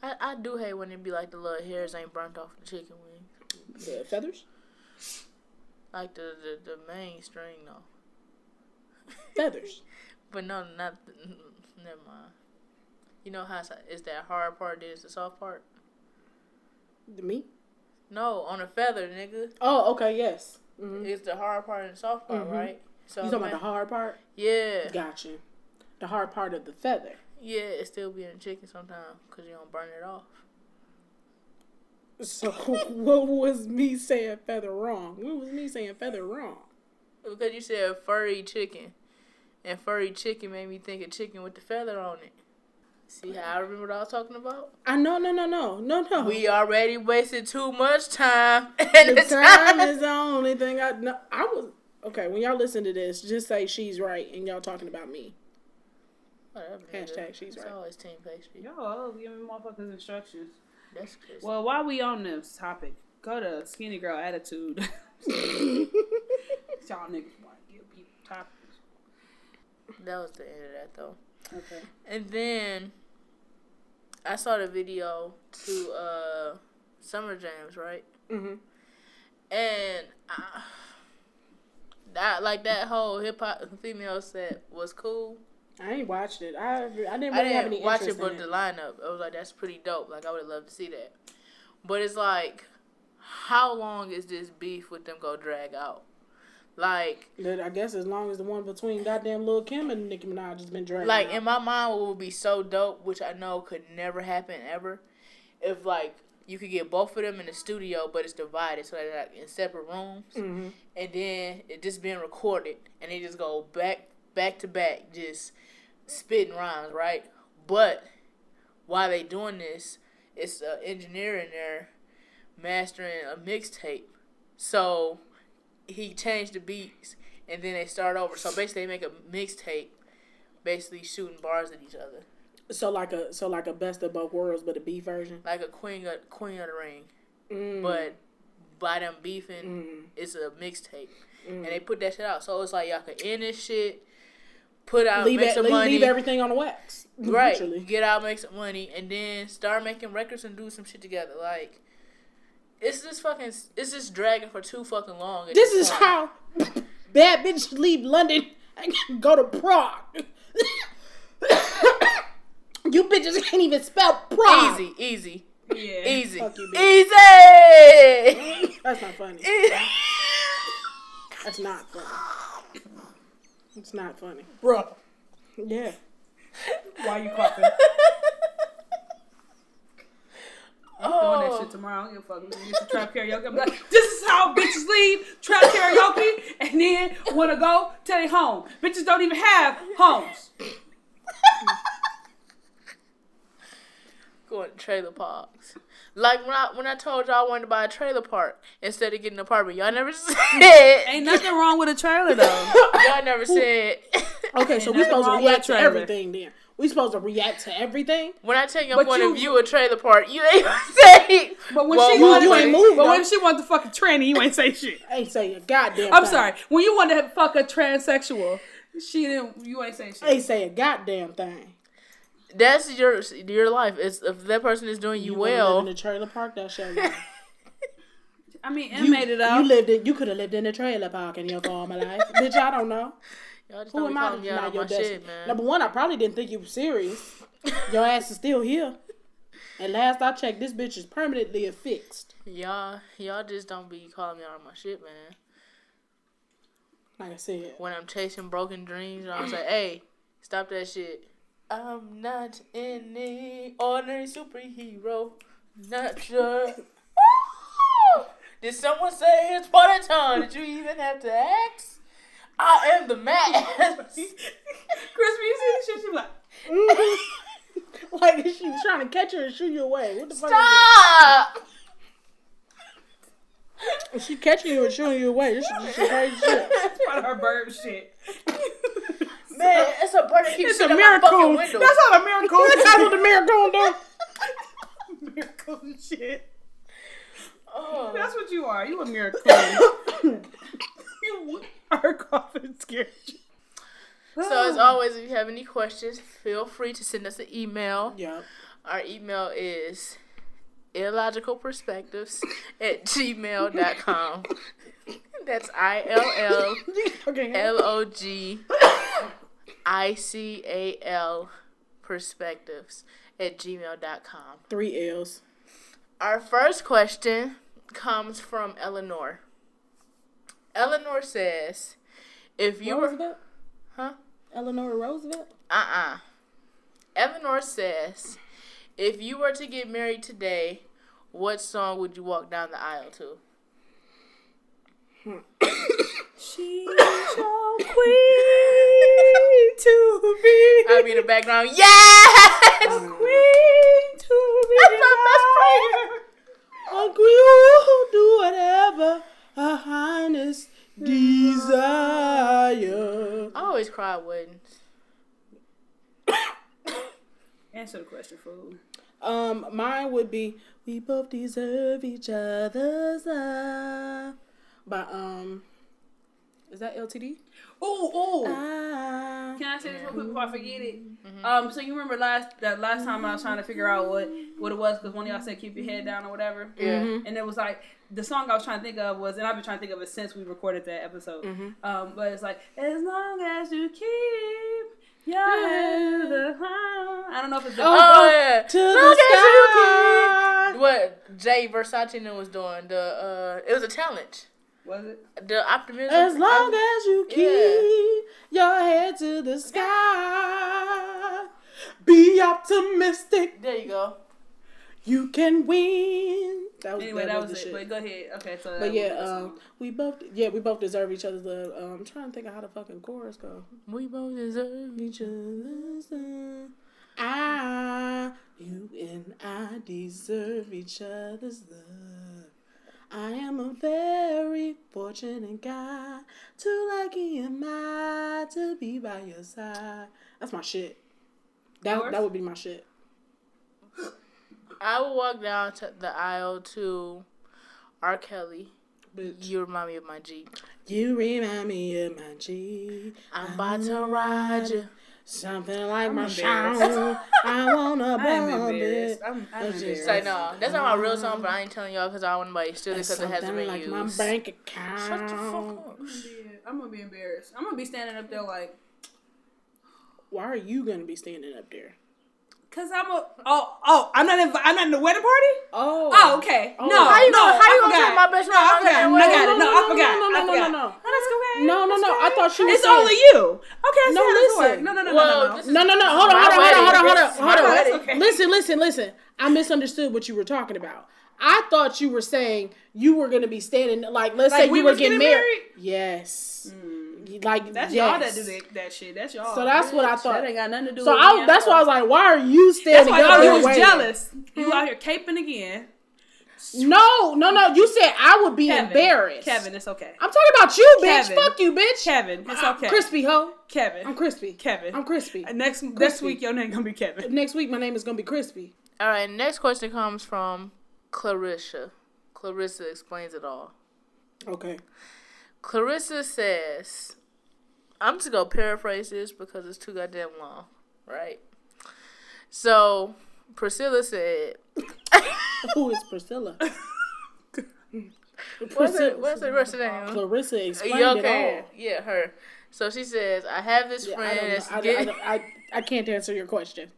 I, I do hate when it be like the little hairs ain't burnt off the chicken wing. the feathers? Like the, the, the main string though. Feathers. But no, not the, never mind. You know how it's, it's that hard part, then it's the soft part? The meat? No, on a feather, nigga. Oh, okay, yes. Mm-hmm. It's the hard part and the soft part, mm-hmm. right? So You talking about the hard part? Yeah, Gotcha. The hard part of the feather. yeah. It still being a chicken sometimes because you don't burn it off. So what was me saying feather wrong? What was me saying feather wrong? Because you said furry chicken, and furry chicken made me think of chicken with the feather on it. See how I remember what I was talking about? I no no no no no no. We already wasted too much time, and the the time time is the only thing I know. I was okay. When y'all listen to this, just say she's right, and y'all talking about me. Whatever, nigga. Hashtag she's It's right. always team pastry. Y'all always giving motherfuckers instructions. That's crazy. Well, while we on this topic, go to Skinny Girl Attitude. Y'all niggas want to give people topics. that was the end of that though. Okay. And then I saw the video to uh Summer Jams, right? Mhm. And I, that like that whole hip hop female set was cool. I ain't watched it. I I didn't really I have any didn't watch it, but in the lineup, I was like, that's pretty dope. Like I would have loved to see that. But it's like, how long is this beef with them go drag out? Like, I guess as long as the one between goddamn Lil Kim and Nicki Minaj has been dragged. like out. in my mind, what would be so dope, which I know could never happen ever, if like you could get both of them in the studio, but it's divided, so they're like in separate rooms, Mhm. and then it just being recorded, and they just go back back to back, just spitting rhymes, right? But while they doing this, it's an engineer in there mastering a mixtape, so he changed the beats, and then they start over. So basically, they make a mixtape, basically shooting bars at each other, So like a so like a best of both worlds, but a B version. like a queen of Queen of the Ring. Mm. But by them beefing, Mm. it's a mixtape, Mm. and they put that shit out. So it's like y'all could end this shit, put out, leave make some leave, money, leave everything on the wax. right? Literally. Get out, make some money, and then start making records and do some shit together. Like it's just fucking, it's just dragging for too fucking long. at This is how bad bitches leave London and go to Prague. You bitches can't even spell Prague. easy, easy, Yeah. easy, Fuck you, easy. That's not funny. That's not funny. It's not funny. Bro. Yeah. Why are you coughing? I'm doing that Oh. shit tomorrow. I don't give a fuck. I'm gonna get trap karaoke. I'm like, this is how bitches leave trap karaoke and then wanna go to their home. Bitches don't even have homes. Going to trailer parks. Like when I when I told y'all I wanted to buy a trailer park instead of getting an apartment, y'all never said. Ain't nothing wrong with a trailer though. y'all never said. Okay, so we supposed to react to everything then. We supposed to react to everything. when I tell your But point you- of view of trailer park, you ain't say. But when Well, she well, wanted, you ain't moved, but though. when she wanted to fuck a tranny, you ain't say shit. I ain't say a goddamn. I'm thing. sorry. When you want to fuck a transsexual, she didn't. You ain't say shit. I ain't say a goddamn thing. That's your your life. It's if that person is doing you, wanna live well. in a trailer park. That's your life. I mean, it You, made it out. you lived in. You could have lived in a trailer park in your former life, bitch. I don't know. Y'all just Who am I to calling me out deny your my destiny? shit, man. Number one, I probably didn't think you were serious. Your ass is still here. And last I checked, this bitch is permanently affixed. Y'all y'all just don't be calling me out on my shit, man. Like I said, When I'm chasing broken dreams, I'm like, hey, stop that shit. I'm not any ordinary superhero. Not sure. Did someone say it's part of time? Did you even have to ask? I am the man. Chrispy, you see this shit? She be like, mm. like she was trying to catch her and shoot you away. What the fuck? Stop! Is this? She catching you and shooting you away. This is just crazy shit. part of her bird shit. Man, it's a bird that keeps It's a out my fucking miracle. That's not a miracle. That's what the miracle do. miracle shit. Oh. That's what you are. You a miracle. you are coughing scared. you. So as always, if you have any questions, feel free to send us an email. Yep. Our email is illogicalperspectives at gmail.com. That's I L L Okay. L O G I C A L perspectives at gmail.com. Three L's. Our first question comes from Eleanor. Eleanor says, if you were Huh? Eleanor Roosevelt? Uh-uh. Eleanor says, if you were to get married today, what song would you walk down the aisle to? Hmm. She's your queen to be. I'll be in the background. Yes! A queen to be. That's my best friend. Uncle, you do whatever her highness desire. I always cry at weddings. Answer the question, fool. Um, mine would be "We both deserve each other's love." By um, is that LTD? Oh, oh. Ah. Can I say this real quick before I forget it? Um, so you remember last that last time I was trying to figure out what what it was because one of y'all said keep your head down or whatever. Yeah. And it was like the song I was trying to think of was, and I've been trying to think of it since we recorded that episode. Um, but it's like as long as you keep your head down. I don't know if it's the Oh, yeah. To Look the sky. What Jay Versace was doing. The uh it was a challenge. Was it? The optimism. As long as you keep Yeah. your head to the sky, be optimistic. There you go. You can win. That was Anyway, that, was, the it. But go ahead. Okay, so. But yeah, um, we both yeah we both deserve each other's love. Um, I'm trying to think of how the fucking chorus go. We both deserve Each other's love. I, you and I deserve each other's love. I am a very fortunate guy. Too lucky am I to be by your side. That's my shit. That Yours? that would be my shit. I will walk down to the aisle to R. Kelly. Bitch. You remind me of my G. You remind me of my G. I'm about to ride you. Something like my embarrassed. song. I wanna I'm bump embarrassed. it. I'm, I'm That's just It's like, no, that's not my real song, but I ain't telling y'all because I don't want nobody to steal it because it hasn't Something been like used. my bank account. Shut the fuck up. I'm gonna be embarrassed. I'm gonna be standing up there like, Why are you gonna be standing up there? cause I'm a oh oh I'm not in I'm not in the wedding party. Oh. Oh okay. Oh. No, How you no, gonna- how you gonna forgot. tell my best No, friend I I'm forgot. not I got it. No, I forgot. No, no, no, no, no. No, that's okay. No, no, That's no. okay. I thought you were It's saying- only you. Okay, No, see how this listen. work. No, no, no, Well, no, no. this No, no, no. This Hold is on, my hold on, hold on, wedding. hold on, hold on, This is hold my on. wedding. Okay. Listen, listen, listen. I misunderstood what you were talking about. I thought you were saying you were gonna be standing like let's Like say we you were was getting getting married. married? Yes. Mm. Like That's yes. y'all that do that, that shit. That's y'all. So that's what I Bitch, thought. That ain't got nothing to do So with I, me. that's why I was like, why are you That's standing why up I there was waiting? jealous. You hmm? out here caping again. No, no, no. You said I would be Kevin. embarrassed. Kevin, it's okay. I'm talking about you, bitch. Kevin. Fuck you, bitch. Kevin, it's I'm okay. Chrispy, ho. Kevin. I'm Chrispy. Kevin. I'm Chrispy. Uh, Next next week your name gonna be Kevin. Next week, my name is gonna be Chrispy. All right, next question comes from Clarissa. Clarissa explains it all. Okay. Clarissa says, I'm just gonna paraphrase this because it's too goddamn long, right? So Priscilla said, Who is Priscilla? "What's the what's the rest name?" Clarissa explained Yeah, it all. yeah, her. So she says, "I have this Yeah, friend that's. I, getting, I, I, I can't answer your question.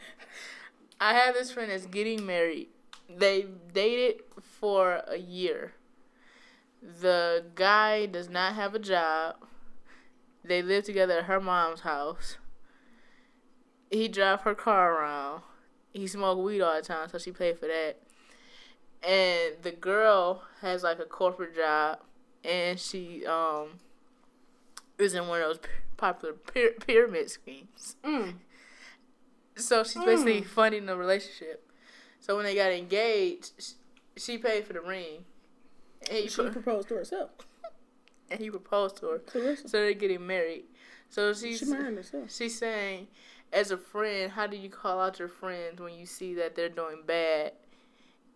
I have this friend that's getting married. They dated for a year. The guy does not have a job. They live together at her mom's house. He drive her car around. He smoke weed all the time, so she paid for that. And the girl has like a corporate job, and she um is in one of those popular py- pyramid schemes. Mm. So she's basically funding the relationship. So when they got engaged, she paid for the ring. And he, She pro- proposed to herself. and he proposed to her. Clarissa. So they're getting married. So she's She married herself. she's saying, as a friend, how do you call out your friends when you see that they're doing bad,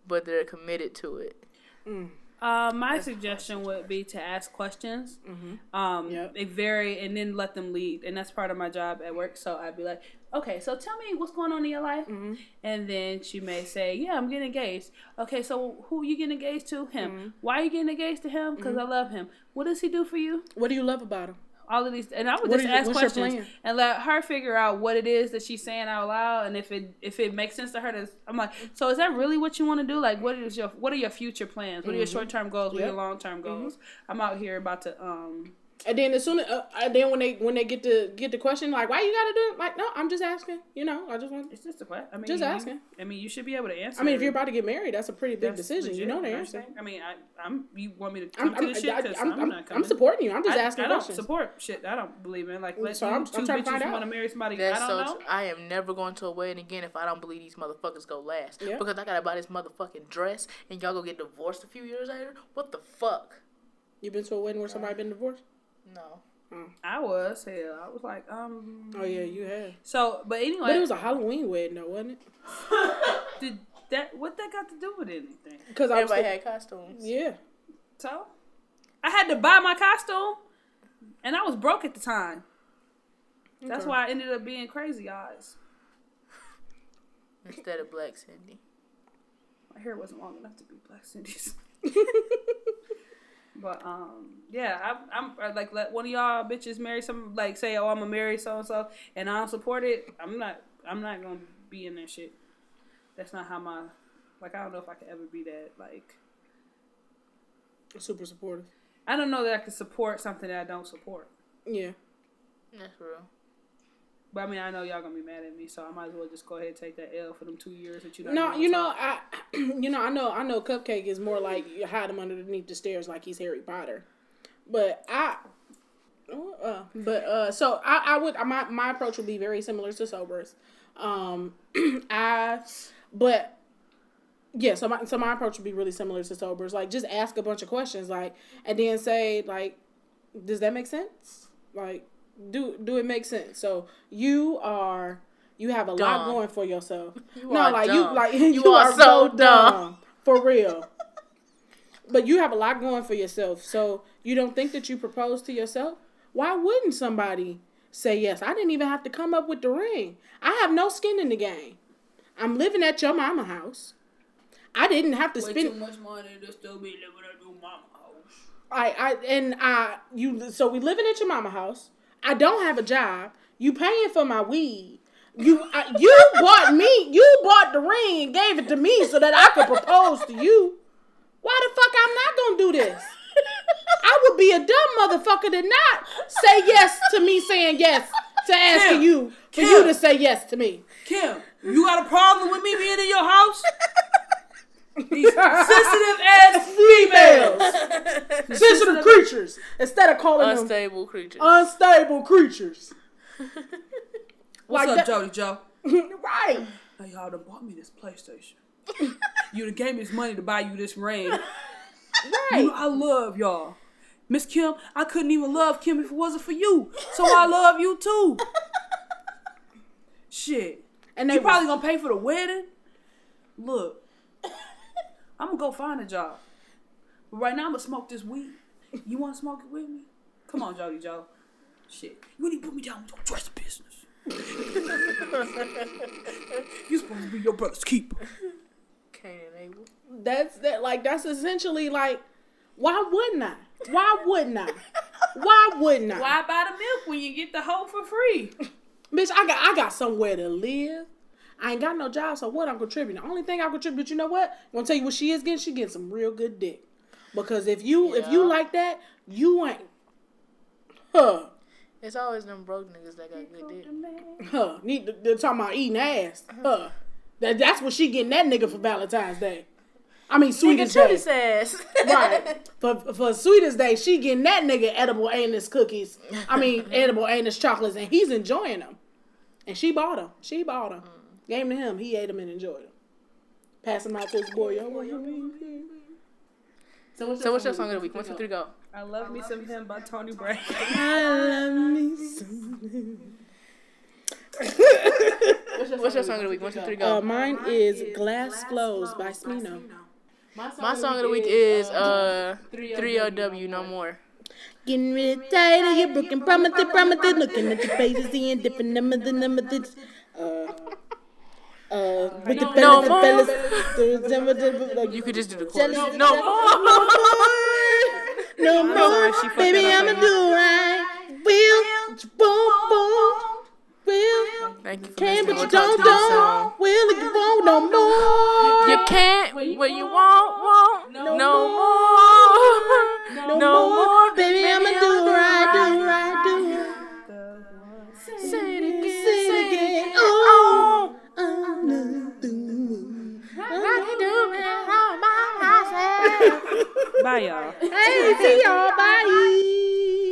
but they're committed to it? Mm. Uh, my suggestion would be to ask questions. Mm-hmm. Um, Yep. they vary, and then let them lead, and that's part of my job at work. So I'd be like, "Okay, so tell me what's going on in your life," mm-hmm. and then she may say, "Yeah, I'm getting engaged." Okay, so who you getting engaged to? Him. Mm-hmm. Why are you getting engaged to him? Because I love him. What does he do for you? What do you love about him? All of these, and I would What just you- ask questions and let her figure out what it is that she's saying out loud, and if it if it makes sense to her. To, I'm like, so is that really what you want to do? Like, what is your what are your future plans? What are your short term goals? What are Mm-hmm. Yep. your long term goals? I'm out here about to um. And then as soon as, uh, and then when they when they get to get the question like why you gotta do it like no I'm just asking you know I just want It's just a question. I mean, Just you- asking. I mean, you should be able to answer. I mean if you're about to get married that's a pretty big That's decision you know the what I'm answer saying. I mean, I, I'm. You want me to come I'm to the shit? I, 'Cause I'm, I'm, I'm, not coming I'm supporting you I'm just I, asking I don't questions support shit. I don't believe in. Like, let So I'm- two I'm trying to find out. want to marry somebody. That's I don't so. know. Tr- I am never going to a wedding again if I don't believe these motherfuckers go last. Yeah. Because I gotta buy this motherfucking dress and y'all go get divorced a few years later. What the fuck? you been to a wedding where somebody been divorced No. I was hell. I was like, um. oh yeah you had. So, but anyway, but it was a Halloween wedding though wasn't it did that what that got to do with anything? because I was Everybody thinking- had costumes. yeah So, I had to buy my costume, and I was broke at the time. That's why I ended up being crazy eyes. Instead of Black Cindy. My hair wasn't long enough to be Black Cindy's. but um, yeah, I'm, I'm I, like let one of y'all bitches marry some like say oh I'm gonna marry so and so and I don't support it. I'm not I'm not gonna be in that shit. That's not how my like I don't know if I could ever be that like super supportive I don't know that I can support something that I don't support. yeah That's real. But I mean, I know y'all gonna be mad at me, so I might as well just go ahead and take that L for them two years that you don't. No, you know, I, you know, I know, I know. Cupcake is more like you hide him underneath the stairs, like he's Harry Potter. But I, uh, but uh, so I, I would, my my approach would be very similar to sobers. Um, I, but yeah, so my so my approach would be really similar to sobers. Like, just ask a bunch of questions, like, and then say, like, does that make sense? Like, do do it make sense? So you are. You have a lot going for yourself. You no, are like you like you, You are, are so so dumb. dumb. For real. but you have a lot going for yourself. So you don't think that you propose to yourself? Why wouldn't somebody say yes? I didn't even have to come up with the ring. I have no skin in the game. I'm living at your mama house. I didn't have to Way spend too much money to still be living at your mama house. I, I and I you so we living at your mama house. I don't have a job. You paying for my weed. You I, you bought me. You bought the ring and gave it to me so that I could propose to you. Why the fuck I'm not gonna do this? I would be a dumb motherfucker to not say yes to me saying yes to asking Kim, you for Kim. you to say yes to me. Kim, you got a problem with me being in your house? These sensitive ass females. Sensitive creatures instead of calling them Unstable creatures. unstable creatures. What's Like up, that- Jody Joe? right. Hey, y'all done bought me this PlayStation. you done gave me this money to buy you this ring. Right. You know, I love y'all. Miss Kim, I couldn't even love Kim if it wasn't for you. So I love you too. Shit. And they You probably gonna pay for the wedding? Look. I'm gonna go find a job. But right now I'm gonna smoke this weed. You wanna smoke it with me? Come on, Jody Joe. Shit. You need to put me down with your dress business. you supposed to be your brother's keeper. Cain and Abel. That's that like that's essentially like why wouldn't I? Why wouldn't I? Why wouldn't I? Why buy the milk when you get the hoe for free? Bitch, I got I got somewhere to live. I ain't got no job, so what I'm contributing. The only thing I contribute, you know what? I'm gonna tell you what she is getting. She getting some real good dick. Because if you if you like that, you ain't huh. It's always them broke niggas that got good dick. Huh. Need to, they're talking about eating ass. Uh-huh. Huh. That that's what she getting that nigga for Valentine's Day. I mean Nigga, sweetest day. Chitty says. right. For for sweetest day, she getting that nigga edible anus cookies. I mean edible anus chocolates, and he's enjoying them. And she bought them. She bought them. Mm. Gave them to him. He ate them and enjoyed them. Pass them out to his boy. Yo, So what's your song of the week? One, two, three, go. I love me some him by Tony Brown. I love me some. What's your song of the week? One, two, three, go. Uh, mine is Glass Flows by Smino. My song of the week is uh 3LW No More. Getting really tired of your broken promises, promises. Looking at the faces, seeing different numbers and numbers. Uh, uh, with no, the no more. Like, you could just do the chorus. No, no more. No more. Baby, I'ma do right. Will, won't, Will. Thank you. Can, but you don't, don't. Will, you won't no more. You can't, what you want, won't. No more. No more. Baby, I'ma do right, do right, do right. Say it again. Say it again. Oh. Bye, y'all. Hey, see y'all. Bye. Bye.